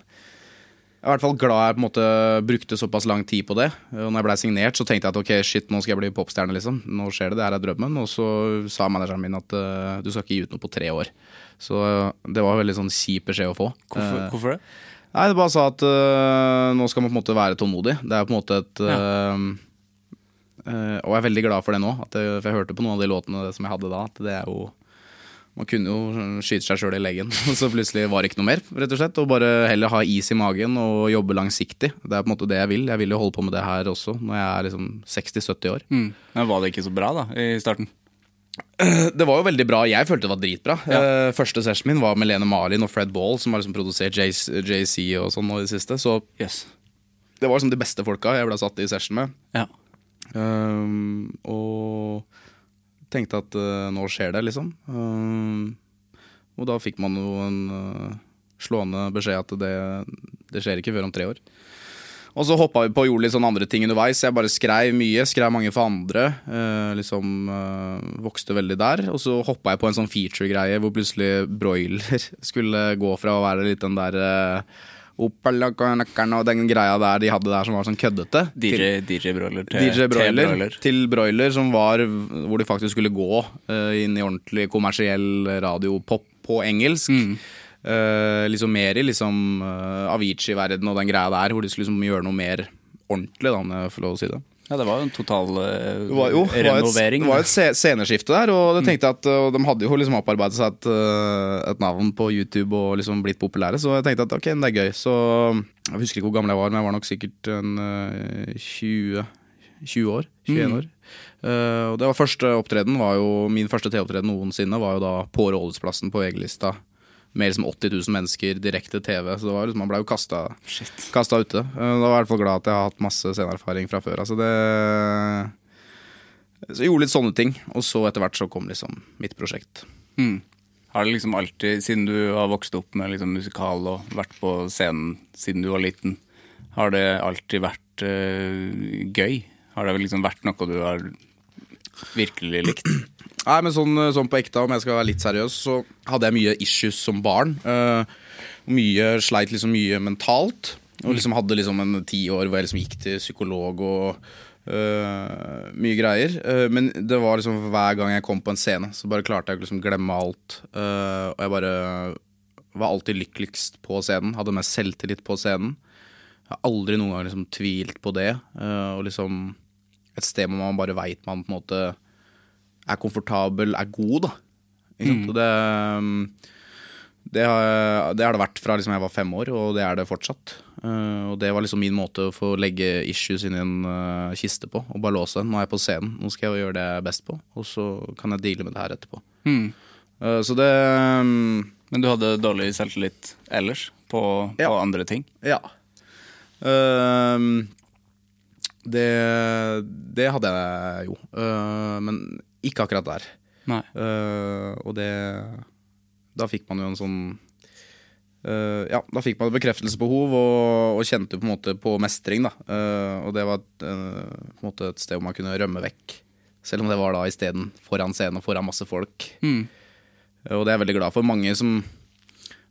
jeg er i hvert fall glad jeg på en måte brukte såpass lang tid på det. Og når jeg ble signert, så tenkte jeg at ok, shit, nå skal jeg bli popstjerne, liksom. Nå skjer det, det her er drømmen. Og så sa manageren min at uh, du skal ikke gi ut noe på tre år. Så eh, det var veldig sånn kjip beskjed å få. Hvorfor, Eh, hvorfor det? Nei, det bare sa at øh, nå skal man på en måte være tålmodig. Det er på en måte et øh, øh, Og jeg er veldig glad for det nå. At jeg, for jeg hørte på noen av de låtene som jeg hadde da. At det er jo Man kunne jo skyte seg sjøl i leggen, og så plutselig var det ikke noe mer. rett og slett Og bare heller ha is i magen og jobbe langsiktig. Det er på en måte det jeg vil. Jeg vil jo holde på med det her også når jeg er liksom 60-70 år. Mm. Men var det ikke så bra da, i starten? Det var jo veldig bra. Jeg følte det var dritbra. Ja. første session min var med Lene Marlin og Fred Ball, som har liksom produsert JC og sånn nå i det siste. Så Yes. Det var liksom de beste folka jeg ble satt i session med. Ja. Um, og tenkte at uh, nå skjer det, liksom. Um, og da fikk man jo en uh, slående beskjed at det, det skjer ikke før om tre år. Og så hoppa vi på og gjorde litt sånn andre ting underveis. Jeg bare skrev mye. Skrev mange for andre. Eh, liksom vokste veldig der. Og så hoppa jeg på en sånn feature-greie hvor plutselig broiler skulle gå fra å være litt den der eh, og den greia der de hadde der som var sånn køddete. DJ, DJ Broiler til, DJ broiler, Broiler. til Broiler, som var hvor de faktisk skulle gå eh, inn i ordentlig kommersiell radiopop på engelsk. Mm. Eh, liksom mer i liksom uh, Avicii-verden og den greia der, hvor de skulle liksom gjøre noe mer ordentlig, da, om jeg får lov å si det. Ja, det var jo en total uh, Det var jo det var et, renovering. det var et sceneskifte der, og Mm. det tenkte jeg at og de hadde jo liksom opparbeidet seg et, et navn på YouTube og liksom blitt populære, så jeg tenkte at ok, det er gøy. Så jeg husker ikke hvor gammel jeg var, men jeg var nok sikkert en øh, 20, 20 år. 21 Mm. år. Eh, og det var første opptreden, var jo min første TV-opptreden noensinne, var jo da på Rådhusplassen på VG-lista. Med liksom 80 000 mennesker, direkte TV, så var liksom, man ble jo kasta Kasta ute. Eh, Da var jeg i hvert fall glad at jeg har hatt masse sceneerfaring fra før. Altså det Så jeg gjorde litt sånne ting, og så etter hvert så kom liksom mitt prosjekt. Mm. Har det liksom alltid, siden du har vokst opp med liksom musikal og vært på scenen siden du var liten, har det alltid vært uh, gøy? Har det liksom vært noe du har virkelig likt? Nei, men sånn, sånn på ekte, om jeg skal være litt seriøs, så hadde jeg mye issues som barn. Uh, mye, sleit liksom mye mentalt. Og liksom hadde liksom en ti år hvor jeg liksom gikk til psykolog og uh, mye greier. Uh, men det var liksom hver gang jeg kom på en scene, så bare klarte jeg å liksom glemme alt. Eh, og jeg bare var alltid lykkeligst på scenen. Hadde mest selvtillit på scenen. Jeg har aldri noen gang liksom tvilt på det. eh, og liksom et sted hvor man bare veit man på en måte er komfortabel, er god, da. Og det, um, det, har, det har det vært fra liksom jeg var fem år, og det er det fortsatt. Uh, og det var liksom min måte å få legge issues inn i en uh, kiste på, og bare låse. den. Nå er jeg på scenen, nå skal jeg gjøre det jeg er best på, og så kan jeg deale med det her etterpå. Eh, så det um, Men du hadde dårlig selvtillit ellers på, Ja. på andre ting? Ja. Ehm, det, det hadde jeg jo, men ikke akkurat der. Eh, og det Da fikk man jo en sånn uh, Ja, da fikk man et bekreftelsesbehov og, og kjente på en måte på mestring, da. Uh, og det var et, på en måte et sted hvor man kunne rømme vekk. Selv om det var da isteden foran scenen og foran masse folk. Mm. Og det er jeg veldig glad for. Mange som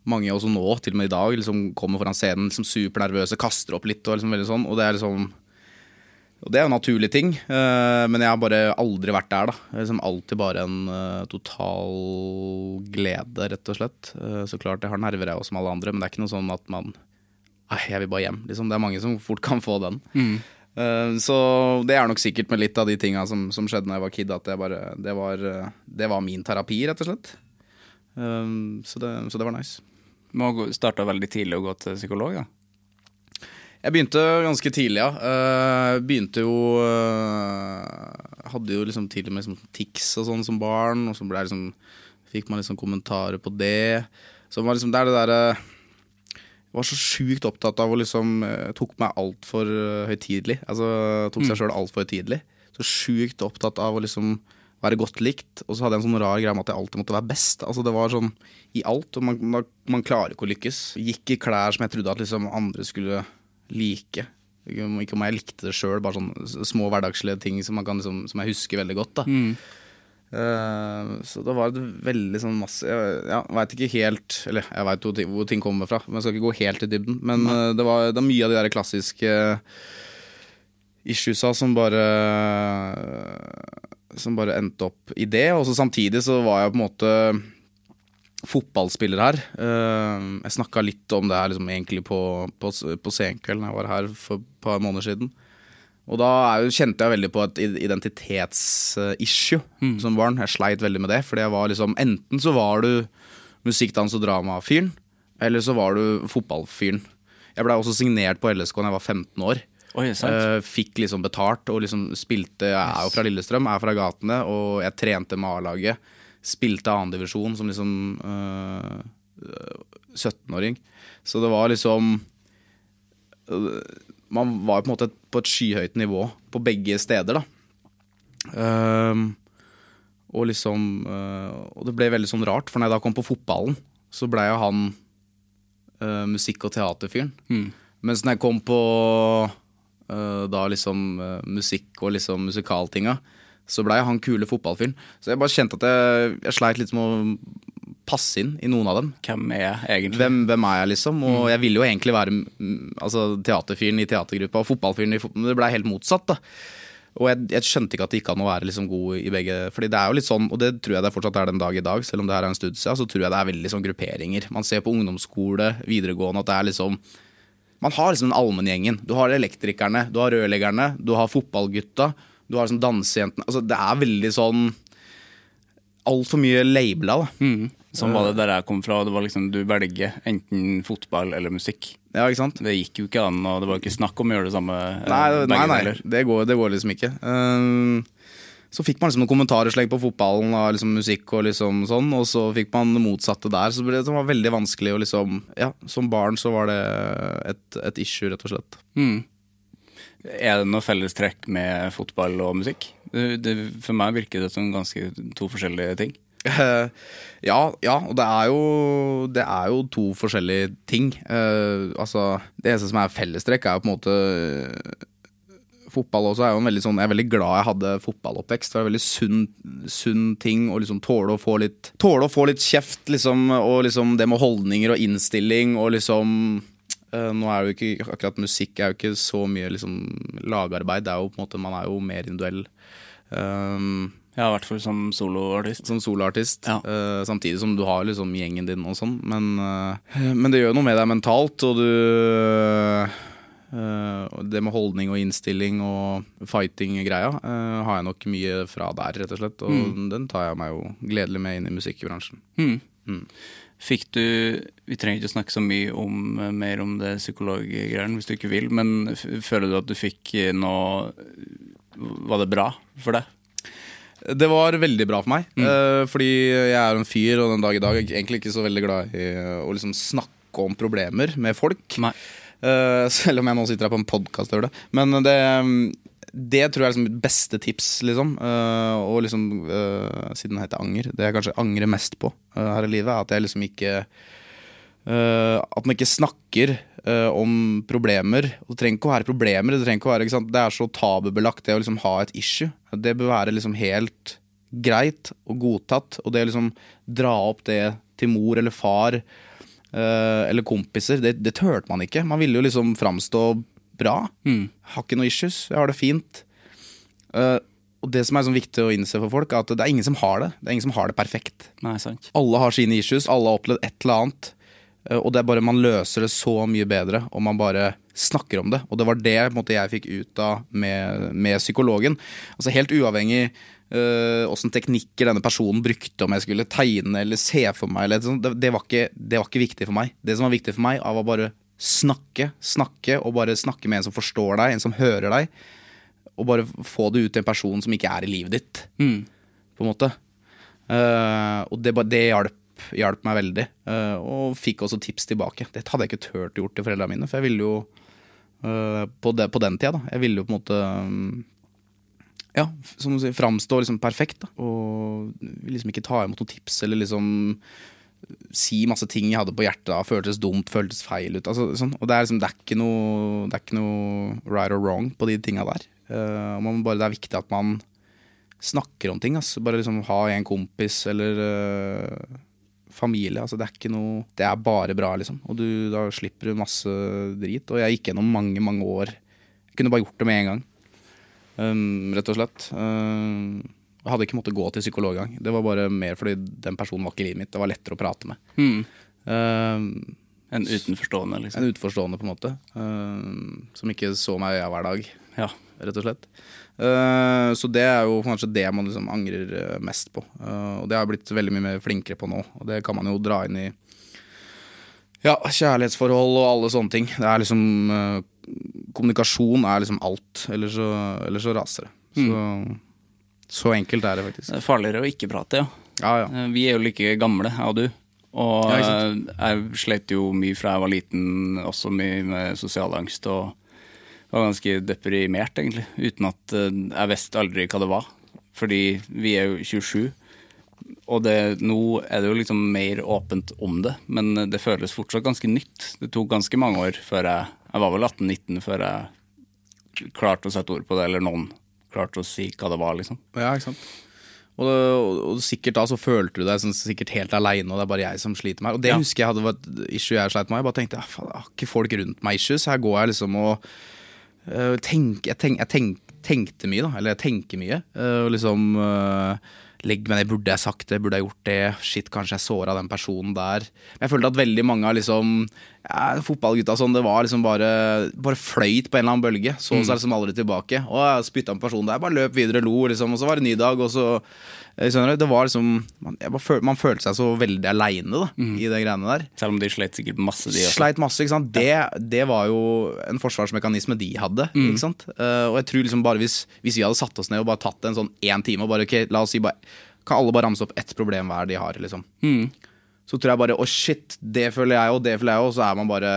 mange også nå, til og med i dag, liksom kommer foran scenen liksom supernervøse, kaster opp litt og liksom veldig sånn. Og det er liksom og det er jo en naturlig ting, eh, men jeg har bare aldri vært der. da. Liksom alltid bare en eh, total glede, rett og slett. Eh, så klart jeg har nerver, jeg også, som alle andre, men det er ikke noe sånn at man Nei, jeg vil bare hjem. Liksom. Det er mange som fort kan få den. Mm. så det er nok sikkert med litt av de tinga som, som skjedde da jeg var kid, at bare, det, var, det var min terapi, rett og slett. Så, det, så det var nice. Må starta veldig tidlig å gå til psykolog, da. Jeg begynte ganske tidlig, ja. Jeg begynte jo eh, Hadde jo liksom tidlig med liksom tics og sånn som barn, og så ble liksom, fikk man liksom kommentarer på det. Så var liksom, det er det derre Jeg var så sjukt opptatt av å liksom eh, Tok meg altfor høytidelig. Altså tok seg sjøl altfor høytidelig. Så sjukt opptatt av å liksom være godt likt. Og så hadde jeg en sånn rar greie med at jeg alltid måtte være best. Altså Det var sånn i alt. Og man, man, man klarer ikke å lykkes. Gikk i klær som jeg trodde at liksom andre skulle like. Ikke om jeg likte det sjøl, bare sånne små hverdagslige ting som, man kan, liksom, som jeg husker veldig godt. da Eh, Så det var et veldig sånn masse Jeg ja, veit ikke helt Eller jeg veit hvor, hvor ting kommer fra, men jeg skal ikke gå helt i dybden. Men uh, det var, det var, mye av de der klassiske issuesa som bare Som bare endte opp i det. Og så samtidig så var jeg på en måte fotballspiller her. Eh, Jeg snakka litt om det her liksom egentlig på, på, på Senkvelden jeg var her for et par måneder siden. Og da kjente jeg veldig på et identitetsissue identitetsissue som barn. Jeg sleit veldig med det, fordi jeg var liksom Enten så var du musikk, dans og drama-fyren, eller så var du fotballfyren. Jeg blei også signert på LSK da jeg var 15 år. Oi. Eh, fikk liksom betalt og liksom spilte Jeg er jo fra Lillestrøm, er fra gatene, og jeg trente med A-laget. Spilte annendivisjon som liksom eh, 17-åring. Så det var liksom Man var på en måte på et skyhøyt nivå på begge steder, da. Uh, og liksom uh, Og det ble veldig sånn rart, for når jeg da kom på fotballen, så blei jo han uh, musikk- og teaterfyren. Mens når jeg kom på da liksom musikk og liksom musikaltinga, så blei han kule fotballfyren. Så jeg bare kjente at jeg, jeg sleit litt med å passe inn i noen av dem. Hvem er jeg egentlig? Hvem, hvem er jeg, liksom? Og jeg ville jo egentlig være mm, altså, teaterfyren i teatergruppa og fotballfyren i fotball, men det blei helt motsatt. da og jeg, jeg skjønte ikke at det gikk an å være liksom god i begge. Fordi det er jo litt sånn, og det tror jeg det fortsatt er den dag i dag, selv om det her er en stund siden, så tror jeg det er veldig sånn grupperinger. Man ser på ungdomsskole, videregående, at det er liksom Man har liksom den allmenngjengen. Du har elektrikerne, du har rørleggerne, du har fotballgutta, du har liksom dansejentene. Altså det er veldig sånn Altfor mye labela, da. Sånn var det der jeg kom fra. Det var liksom Du velger enten fotball eller musikk. Ja, ikke sant? Det gikk jo ikke an, og det var ikke snakk om å gjøre det samme. eh, Nei, nei, nei det, går, det går liksom ikke. Ehm, så fikk man liksom noen kommentarer på fotballen og liksom musikk og liksom sånn, og så fikk man det motsatte der. Så det, var veldig vanskelig å liksom Ja, som barn så var det et, et issue, rett og slett. Er det noe fellestrekk med fotball og musikk? Det, det, for meg virker det som ganske to forskjellige ting. Uh, ja, ja, og det er jo, det er jo to forskjellige ting. Uh, altså, det eneste som er fellestrekk, er jo på en måte eh, Fotball også er jo en veldig sånn Jeg er veldig glad jeg hadde fotballoppvekst. Det var en veldig sunn, sunn ting å liksom tåle å få litt Tåle å få litt kjeft, liksom, og liksom det med holdninger og innstilling og liksom Nå er det jo ikke akkurat musikk er jo ikke så mye liksom lagarbeid. Det er jo på en måte Man er jo mer individuell. Um, Ja, i hvert fall som soloartist. som soloartist. Ja. Uh, samtidig som du har liksom gjengen din og sånn. Men, uh, men det gjør noe med deg mentalt, og du uh, Det med holdning og innstilling og fighting-greia eh, har jeg nok mye fra der, rett og slett. Og den tar jeg meg jo gledelig med inn i musikkbransjen. Fikk du Vi trenger ikke snakke så mye om, mer om det psykologgreiene hvis du ikke vil, men føler du at du fikk noe Var det bra for deg? Det var veldig bra for meg, Mm. fordi jeg er en fyr, og den dag i dag er jeg egentlig ikke så veldig glad i eh, å liksom snakke om problemer med folk. Nei. Eh, selv om jeg nå sitter her på en podkast og gjør det. Men det, det tror jeg er liksom beste tips, liksom. Uh, og liksom, uh, siden det heter anger, det jeg kanskje angrer mest på uh, her i livet, er at jeg liksom ikke At man ikke snakker om problemer. Og det trenger ikke å være problemer, det trenger ikke å være? Det er så tabubelagt, det å liksom ha et issue. Det bør være liksom helt greit og godtatt. Og det å liksom dra opp det til mor eller far eller kompiser, det, det tørte man ikke. Man ville jo liksom framstå bra. Har ikke noe issues, jeg har det fint. Uh, og det som er sånn viktig å innse for folk, er at det er ingen som har det. Det er ingen som har det perfekt. Nei, sant. Alle har sine issues, alle har opplevd et eller annet. Eh, Og det er bare man løser det så mye bedre om man bare snakker om det. Og det var det måte, jeg fikk ut av med, med psykologen. Altså Helt uavhengig åssen åssen teknikker denne personen brukte, om jeg skulle tegne eller se for meg, eller, det, det, var ikke, det var ikke viktig for meg. Det som var viktig for meg, var bare snakke, snakke, og bare snakke med en som forstår deg, en som hører deg. Og bare få det ut til en person som ikke er i livet ditt, på en måte. Uh, og det, det hjalp, hjalp meg veldig. Uh, og fikk også tips tilbake. Det hadde jeg ikke turt gjort til foreldrene mine, for jeg ville jo uh, på, det, på den tida, da. Jeg ville jo på en måte um, ja, som du sier, framstå liksom perfekt. Da. Og liksom ikke ta imot noen tips eller liksom si masse ting jeg hadde på hjertet. da, Føltes dumt, føltes feil ut. Altså, sånn. Og det er, liksom, det, er noe, det er ikke noe right or wrong på de tinga der. Uh, man bare, det er viktig at man snakker om ting. Altså. Bare liksom ha en kompis eller uh, familie. Altså, det er ikke noe Det er bare bra, liksom. Og du, da slipper du masse drit. Og jeg gikk gjennom mange, mange år. Jeg kunne bare gjort det med en gang. Um, rett og slett. Um, jeg hadde ikke måttet gå til psykolog engang. Det var bare mer fordi den personen var ikke i livet mitt. Det var lettere å prate med. Um, En utenforstående, liksom? en utenforstående, på en måte. Uh, som ikke så meg hver dag, Ja. rett og slett. Uh, så det er jo kanskje det man liksom angrer uh, mest på. Uh, og det har jeg blitt veldig mye mer flinkere på nå. Og det kan man jo dra inn i ja, kjærlighetsforhold og alle sånne ting. Det er liksom uh, Kommunikasjon er liksom alt. Eller så, eller så raser det. Så, så enkelt er det faktisk. Det er farligere å ikke prate, ja. Ja, ja. Eh, Vi er jo like gamle, jeg og du. Og Ja, eh, jeg slet jo mye fra jeg var liten, også mye med sosial angst og var ganske deprimert, egentlig. Uten at eh, jeg visste aldri hva det var. Fordi vi er jo 27. Og det, nå er det jo liksom mer åpent om det, men det føles fortsatt ganske nytt. Det tok ganske mange år før jeg Jeg var vel 18-19 før jeg klarte å sette ord på det, eller noen klarte å si hva det var, liksom. Ja, ikke sant. Og, og, og sikkert da så følte du deg sånn, sikkert helt aleine, og det er bare jeg som sliter med. Og det Ja. husker jeg hadde vært issue jeg sleit med. Jeg bare tenkte ja, faen, jeg har ikke folk rundt meg issues. Her går jeg liksom og uh, tenk, Jeg, tenk, jeg tenk, tenkte mye, da. Eller jeg tenker mye. og liksom uh, Legg meg ned, burde jeg sagt det, burde jeg gjort det? Shit, kanskje jeg såra den personen der. Men jeg følte at veldig mange av liksom ja, fotballgutta sånn, det var liksom bare Bare fløyt på en eller annen bølge. Så seg liksom aldri tilbake. Og spytta en personen der, bare løp videre, lo, liksom. Og så var det en ny dag, og så eh, Skjønner du? Det var liksom Man, jeg bare føl, man følte seg så veldig aleine, da, i de greiene der. Selv om de sleit sikkert masse, de også. Sleit masse, ikke sant. Det, det var jo en forsvarsmekanisme de hadde. Ikke sant? Eh, og jeg tror liksom bare hvis, hvis vi hadde satt oss ned og bare tatt en sånn én time og bare ok, la oss si bare Kan alle bare ramse opp ett problem hver de har, liksom. Så tror jeg bare å shit, det føler jeg og det føler jeg og så er man bare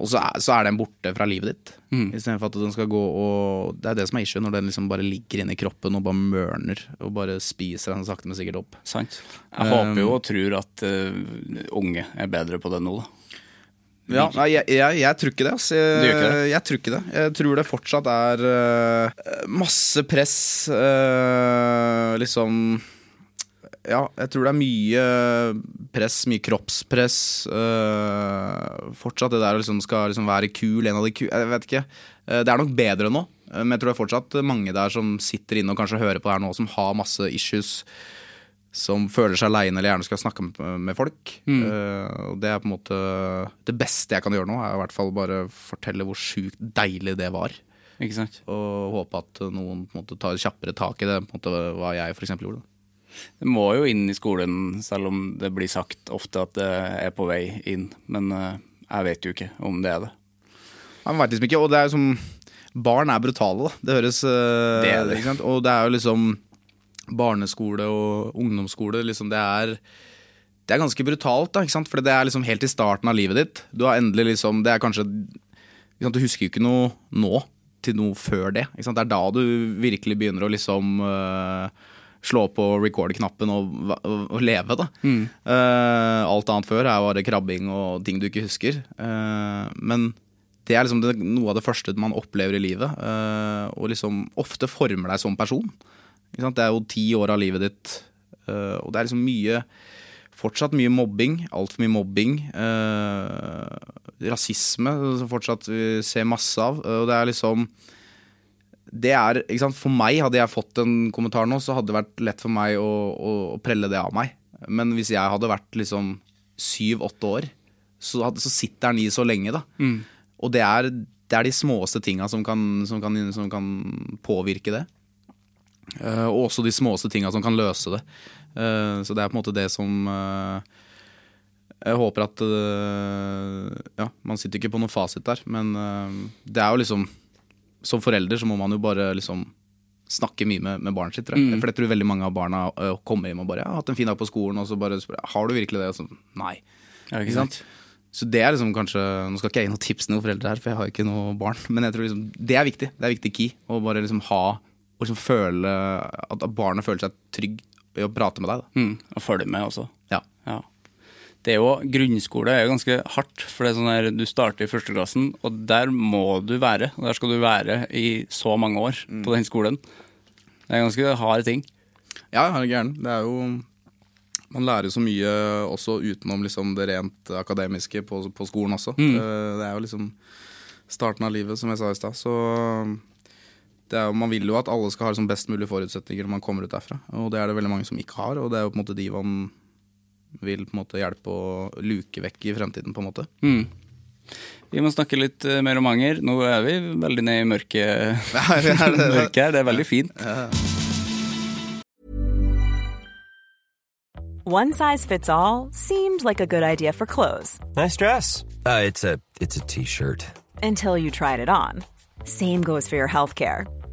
Og så er, så er den borte fra livet ditt. Istedenfor at den skal gå og Det er det som er issue, når den liksom bare ligger inni kroppen og bare mørner og bare spiser den sakte, men sikkert opp. Sant. Jeg håper jo og tror at uh, unge er bedre på det nå, da. Ja, nei, jeg, jeg, jeg tror ikke det. Altså. Jeg, ikke det? jeg tror ikke det. Jeg tror det fortsatt er uh, masse press. Uh, liksom Ja, jeg tror det er mye press, mye kroppspress. Uh, fortsatt det der å liksom skal liksom være kul, en av de kule Jeg vet ikke. Uh, Det er nok bedre nå, eh, men jeg tror det er fortsatt mange der som sitter inne og kanskje hører på det her nå, som har masse issues som føler seg aleine eller gjerne skal snakke med, med folk. Eh, og det er på en måte Det beste jeg kan gjøre nå, er i hvert fall bare fortelle hvor sjukt deilig det var. Ikke sant? Og håpe at noen på en måte tar kjappere tak i det, på en måte hva jeg f.eks. gjorde. Det må jo inn i skolen, selv om det blir sagt ofte at det er på vei inn. Men eh, jeg vet jo ikke om det er det. Man vet liksom ikke, og det er jo som Barn er brutale, da. Det høres eh, Det er det. Ikke sant? Og det er jo liksom barneskole og ungdomsskole, liksom det er Det er ganske brutalt, da, ikke sant? For det er liksom helt i starten av livet ditt. Du har endelig liksom Det er kanskje sant? Du husker jo ikke noe nå til noe før det. Ikke sant? Det er da du virkelig begynner å liksom eh, slå på record-knappen og, og, og leve, da. Eh, alt annet før er bare krabbing og ting du ikke husker. Uh, men det er liksom det, noe av det første man opplever i livet, uh, og liksom ofte former deg som person. Det er jo ti år av livet ditt, og det er liksom mye Fortsatt mye mobbing, altfor mye mobbing. Eh, rasisme, som fortsatt vi ser masse av. Og det er liksom det er, ikke sant? For meg, hadde jeg fått en kommentar nå, så hadde det vært lett for meg å, å, å prelle det av meg. Men hvis jeg hadde vært liksom syv-åtte år, så, hadde, så sitter den i så lenge, da. Og det er, det er de småeste tinga som kan, som, som kan påvirke det. Uh, og også de småeste tinga som kan løse det. Uh, så det er på en måte det som uh, Jeg håper at Ja, man sitter ikke på noen fasit der, men det er jo liksom Som forelder så må man jo bare liksom snakke mye med, med barnet sitt. Tror jeg. For jeg tror veldig mange av barna uh, kommer hjem og bare ja, 'Hatt en fin dag på skolen', og så bare spør 'Har du virkelig det?' Og sånn nei. Ja, Ikke sant? Så det er liksom kanskje Nå skal ikke jeg gi noen tips til noen foreldre her, for jeg har ikke noe barn. Men jeg tror liksom det er viktig. Det er viktig key. Å bare liksom ha Og liksom føle At barnet føler seg trygg ved å prate med deg. Mm, og følge med også. Ja. Ja. Det er jo, grunnskole er jo ganske hardt, for det er sånn her, du starter i førsteklassen, og der må du være. Og der skal du være i så mange år på den skolen. Det er ganske harde ting. Ja, jeg er gæren. Det er jo Man lærer så mye også utenom liksom det rent akademiske på, på skolen også. Mm. Det er jo liksom starten av livet, som jeg sa i stad. Så det er man vil jo at alle skal ha liksom best mulig forutsetninger når man kommer ut derfra. Og det er det veldig mange som ikke har, og det er jo på en måte de man vil på en måte hjelpe å luke vekk i fremtiden, på en måte. Mm. Vi må snakke litt eh, mer om anger. Nå er vi veldig nede i mørket mørket her. Det er veldig fint. One size fits all seemed like a good idea for clothes Nice dress. Uh, it's a it's a t-shirt. until you tried it on. Same goes for your healthcare.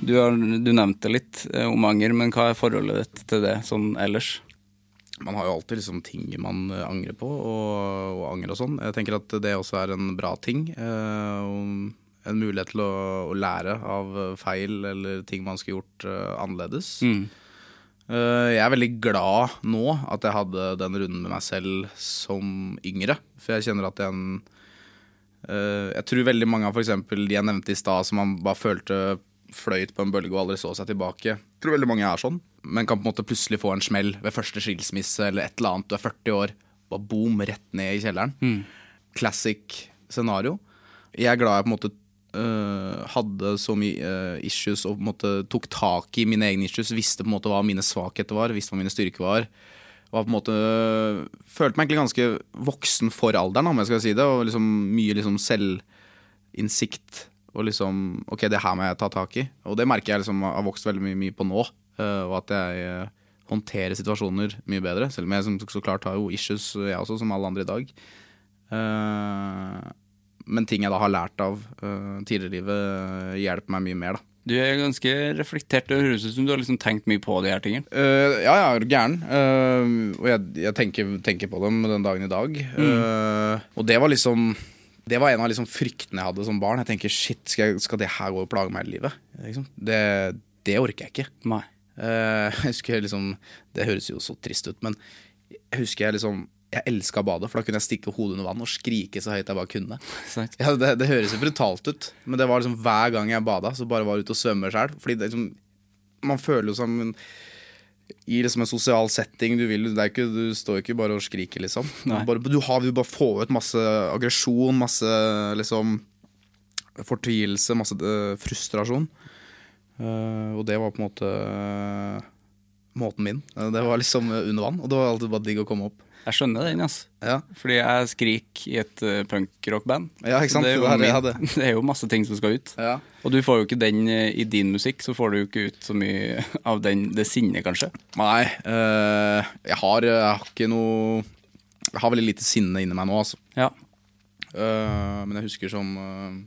Du, har, du nevnte litt eh, om anger, men hva er forholdet ditt til det sånn ellers? Man har jo alltid liksom ting man eh, angrer på, og, og anger og sånn. Jeg tenker at det også er en bra ting. Eh, en mulighet til å, å lære av feil eller ting man skulle gjort eh, annerledes. Eh, jeg er veldig glad nå at jeg hadde den runden med meg selv som yngre. For jeg kjenner at jeg, jeg tror veldig mange av f.eks. de jeg nevnte i stad, som man bare følte fløyt på en bølge og aldri så seg tilbake. Jeg tror veldig mange er sånn, men kan på en måte plutselig få en smell ved første skilsmisse eller et eller annet. Du er 40 år, bare boom, rett ned i kjelleren. Classic scenario. Jeg er glad jeg på en måte øh, hadde så mye øh, issues og på en måte tok tak i mine egne issues. Visste på en måte hva mine svakheter var, visste hva mine styrker var. Var på en måte øh, følte meg egentlig ganske voksen for alderen, om jeg skal si det. Og liksom mye liksom selvinnsikt. Og liksom OK, det her må jeg ta tak i. Og det merker jeg liksom har vokst veldig mye, mye på nå. øh, og at jeg øh, håndterer situasjoner mye bedre. Selv om jeg som, så klart har jo issues, jeg også, som alle andre i dag. Eh, men ting jeg da har lært av uh, tidligere i livet, eh, hjelper meg mye mer, da. Du er ganske reflektert. Det høres ut som du har liksom tenkt mye på de her tingene. Uh, ja, jeg er gæren. Uh, og jeg, jeg tenker, tenker på dem den dagen i dag. Eh, og det var liksom Det var en av liksom fryktene jeg hadde som barn. Jeg tenker shit, skal, jeg, skal det her gå og plage meg hele livet? Liksom. Det, det orker jeg ikke. Nei. Uh, jeg husker liksom Det høres jo så trist ut, men jeg husker jeg liksom Jeg elska badet, for da kunne jeg stikke hodet under vann og skrike så høyt jeg bare kunne. Ja, det, det høres jo brutalt ut, men det var liksom hver gang jeg bada, så bare var ute og svømme sjøl. Liksom Man føler jo som en- i liksom en sosial setting du vil, det er ikke, Du står ikke bare og skriker, liksom. Bare, du har vil bare få ut masse aggresjon, masse liksom fortvilelse, masse uh, frustrasjon. Uh, og det var på en måte uh, måten min. Det var liksom under vann, og det var alltid bare digg å komme opp. Jeg skjønner den, altså. Ja, Fordi jeg skriker i et uh, punkrockband. Ja, ikke sant? Det er, jo Det det det er jo masse ting som skal ut. ja. Og du får jo ikke den eh, i din musikk, så får du jo ikke ut så mye av den, det sinnet, kanskje. Nei, eh, jeg, har, jeg har ikke noe Jeg har veldig lite sinne inni meg nå, altså. Ja. Uh, men jeg husker som, eh,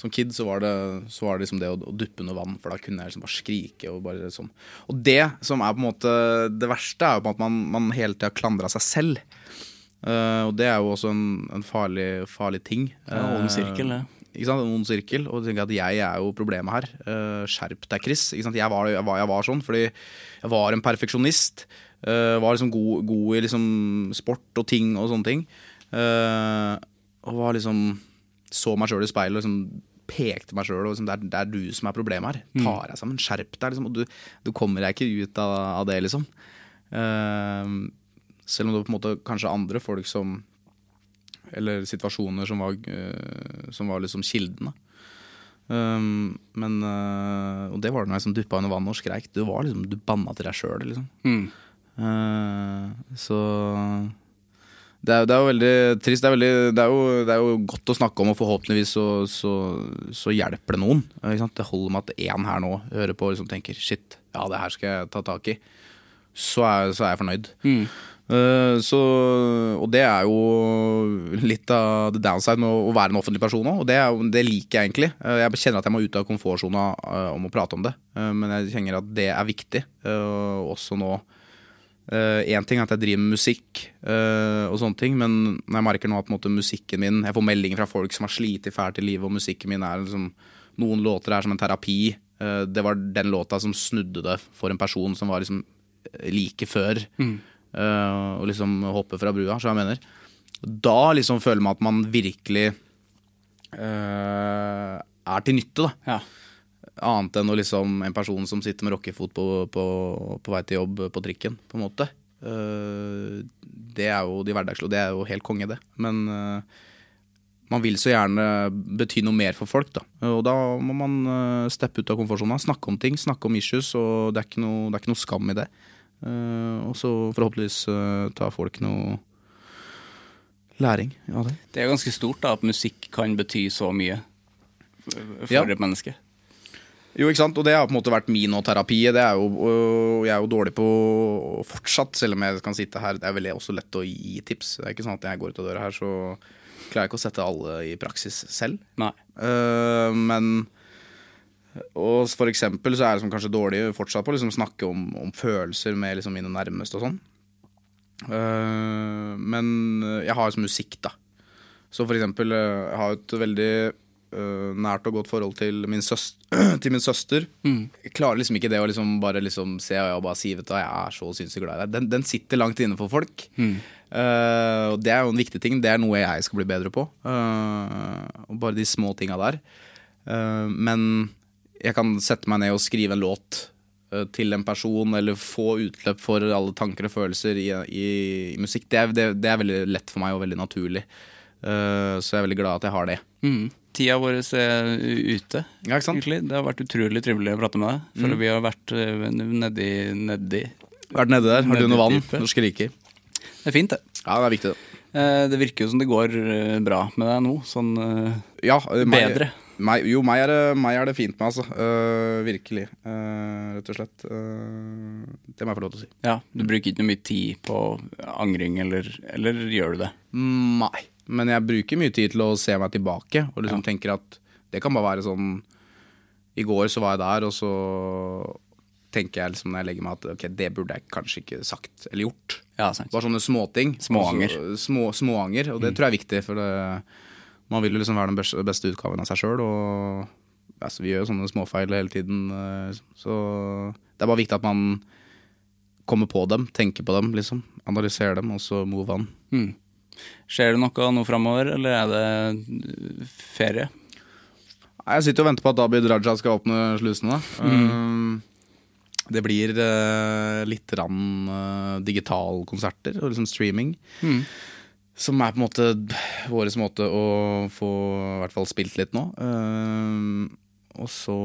som kid så var det, så var det liksom det å, å duppe under vann, for da kunne jeg liksom bare skrike. Og bare sånn. Og det som er på en måte det verste, er jo på en måte at man, man hele tida klandra seg selv. Uh, og det er jo også en, en farlig, farlig ting. Ja, ond sirkel, det. Ikke sant, En ond sirkel. Og tenker at jeg er jo problemet her. Uh, skjerp deg, Chris. Ikke sant? Jeg, var, jeg, var, jeg var sånn fordi jeg var en perfeksjonist. Var liksom god, god i liksom sport og ting og sånne ting. Og var liksom så meg sjøl i speilet og liksom pekte meg sjøl. Liksom, det, er- det er du som er problemet her. Ta deg sammen. Skjerp deg. Liksom, og du, du kommer deg ikke ut av, av det, liksom. Uh, selv om det på en måte kanskje andre folk som eller situasjoner som var, uh, som var liksom kildene. Um, men uh, Og det var det når jeg som duppa under vannet og skreik. Du var liksom, du banna til deg sjøl, liksom. Mm. Eh, så det er, det er jo veldig trist. Det er, veldig, det, er jo, det er jo godt å snakke om, og forhåpentligvis så, så, så hjelper det noen. Det holder med at én her nå hører på og liksom tenker shit, ja, det her skal jeg ta tak i. Så er, så jeg fornøyd. Eh, så, og det er jo litt av the downside med å, å være en offentlig person òg, og det, er, det liker jeg egentlig. Uh, jeg kjenner at jeg må ut av komfortsona uh, om å prate om det, men jeg kjenner at det er viktig. også nå Én ting er at jeg driver med musikk uh, og sånne ting, men jeg merker nå at måte, musikken min Jeg får meldinger fra folk som har slitt fælt i livet, og musikken min er liksom Noen låter er som en terapi. Uh, det var den låta som snudde det for en person som var liksom like før. eh, og liksom hoppe fra brua, så jeg mener. Da liksom føler man at man virkelig eh, er til nytte, da. Ja. Annet enn å liksom en person som sitter med rockefot på, på, på vei til jobb på trikken, på en måte. Eh, det er jo de hverdagslige, det er jo helt konge, det. Men eh, man vil så gjerne bety noe mer for folk, da. Og da må man eh, steppe ut av komfortsona, snakke om ting, snakke om issues, og det er ikke noe, det er ikke noe skam i det. Eh, og så forhåpentligvis eh, tar folk noe læring av det. Det er ganske stort da, at musikk kan bety så mye for Ja. et menneske. Jo, ikke sant, og det har på en måte vært min og terapi. Det er jo, jeg er jo dårlig på fortsatt, selv om jeg kan sitte her. Det er veldig også lett å gi tips. Det er ikke sånn at jeg går ut av døra her, så klarer jeg ikke å sette alle i praksis selv. Nei. Uh, men Og for eksempel så er det som kanskje dårlig fortsatt på å liksom snakke om, om følelser med liksom mine nærmeste og sånn. Uh, men jeg har jo musikk, da. Så for eksempel, jeg har et veldig nært og godt forhold til min, søs- til min søster. Jeg klarer liksom ikke det å liksom bare liksom se og jeg bare si vet du, jeg er så sinnssykt glad i deg. Den, den sitter langt inne for folk. Eh, og det er jo en viktig ting. Det er noe jeg skal bli bedre på. Uh, og bare de små tinga der. Uh, men jeg kan sette meg ned og skrive en låt eh, til en person, eller få utløp for alle tanker og følelser i, i, i musikk. Det er, det, det er veldig lett for meg og veldig naturlig. Eh, så jeg er veldig glad at jeg har det. Mm. Tida vår er ute, Ja. Det har vært utrolig trivelig å prate med deg. For vi har vært eh, nedi, nedi Vært nedi der. Har du noe vann? Du skriker. Det er fint, det. Ja, det er viktig. det. Eh, Det virker jo som det går eh, bra med deg nå. Sånn eh, Ja, eh, meg- Bedre. Meg, jo, meg er, det, meg er det fint med, altså. Uh, virkelig. Uh, rett og slett. Uh, det må jeg få lov til å si. Ja, du bruker ikke noe mye tid på angring, eller, eller gjør du det? Nei. Men jeg bruker mye tid til å se meg tilbake, og liksom tenker at det kan bare være sånn I går så var jeg der, og så tenker jeg liksom når jeg legger meg at ok, det burde jeg kanskje ikke sagt eller gjort. Ja, sant. Bare sånne småting. Småanger. Små, småanger, og det tror jeg er viktig, for det, man vil jo liksom være den beste, beste utgaven av seg sjøl, og altså, vi gjør jo sånne småfeil hele tiden, eh, så det er bare viktig at man kommer på dem, tenker på dem, liksom. Analyserer dem, og så move on. Skjer det noe nå framover, eller er det eh, ferie? Jeg sitter og venter på at Abid Raja skal åpne slusene. Mm. det blir uh, litt rann uh, digitalkonserter og liksom streaming. Som er på en måte vår måte å få i hvert fall spilt litt nå. Um, og så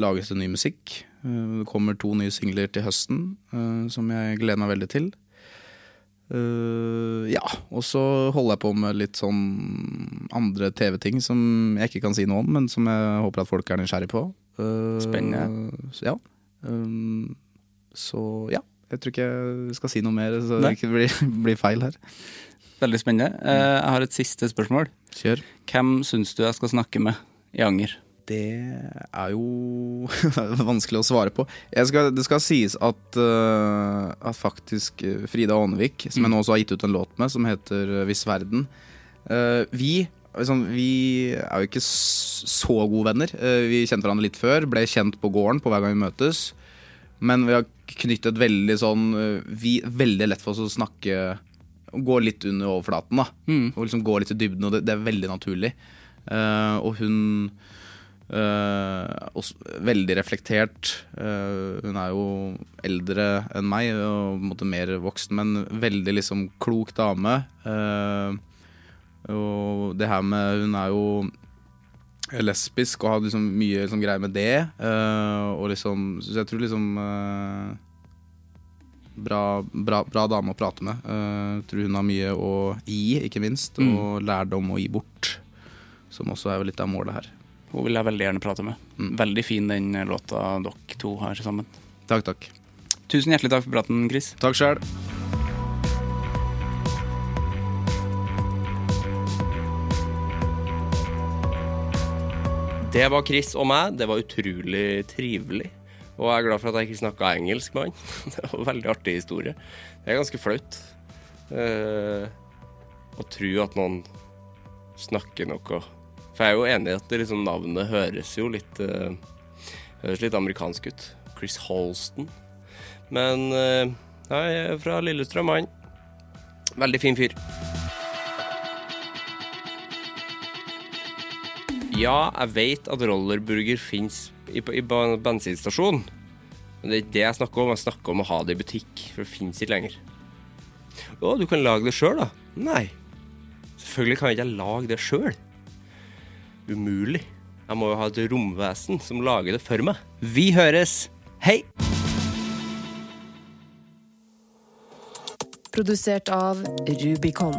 lages det ny musikk. Det kommer to nye singler til høsten som jeg gleder meg veldig til. Uh, ja, og så holder jeg på med litt sånn andre TV-ting som jeg ikke kan si noe om, men som jeg håper at folk er nysgjerrig på. Uh, Spennende. Så, ja. Um, så ja. Jeg tror ikke jeg skal si noe mer, så det ikke blir, blir feil her. Veldig spennende. Jeg har et siste spørsmål. Kjør. Hvem syns du jeg skal snakke med i Anger? Det er jo vanskelig å svare på. Skal, det skal sies at, uh, at faktisk uh, Frida Aanevik, som jeg nå også har gitt ut en låt med, som heter 'Hvis Viss verden uh, Vi liksom, vi er jo ikke så gode venner. Uh, vi kjente hverandre litt før, ble kjent på gården på hver gang vi møtes. Men vi har knyttet veldig sånn vi, Veldig lett for oss å snakke Gå litt under overflaten, da. Og liksom gå litt i dybden, og det, det er veldig naturlig. Og hun uh, Veldig reflektert. Uh, hun er jo eldre enn meg og på en måte mer voksen, men veldig liksom klok dame. Uh, og det her med Hun er jo lesbisk og har liksom mye liksom, greier med det. og liksom Så jeg tror liksom Bra, bra, bra dame å prate med. Uh, tror hun har mye å gi, ikke minst. Og lærdom å gi bort. Som også er litt av målet her. Hun vil jeg veldig gjerne prate med. Veldig fin den låta dere to har sammen. Takk, takk. Tusen hjertelig takk for praten, Chris. Takk sjøl. Det var Chris og meg. Det var utrolig trivelig. Og jeg er glad for at jeg ikke snakka engelsk med han. Det var en veldig artig historie. Det er ganske flaut uh, å tro at noen snakker noe For jeg er jo enig i at liksom navnet høres jo litt uh, Høres litt amerikansk ut. Chris Holston. Men eh, jeg er fra Lillestrøm, han. Veldig fin fyr. Ja, jeg vet at rollerburger fins i, i bensinstasjon. Men det er ikke det jeg snakker om. Jeg snakker om å ha det i butikk, for det fins ikke lenger. Å, du kan lage det sjøl, da? Nei. Selvfølgelig kan jeg ikke lage det sjøl. Umulig. Jeg må jo ha et romvesen som lager det for meg. Vi høres. Hei! Produsert av Rubicon.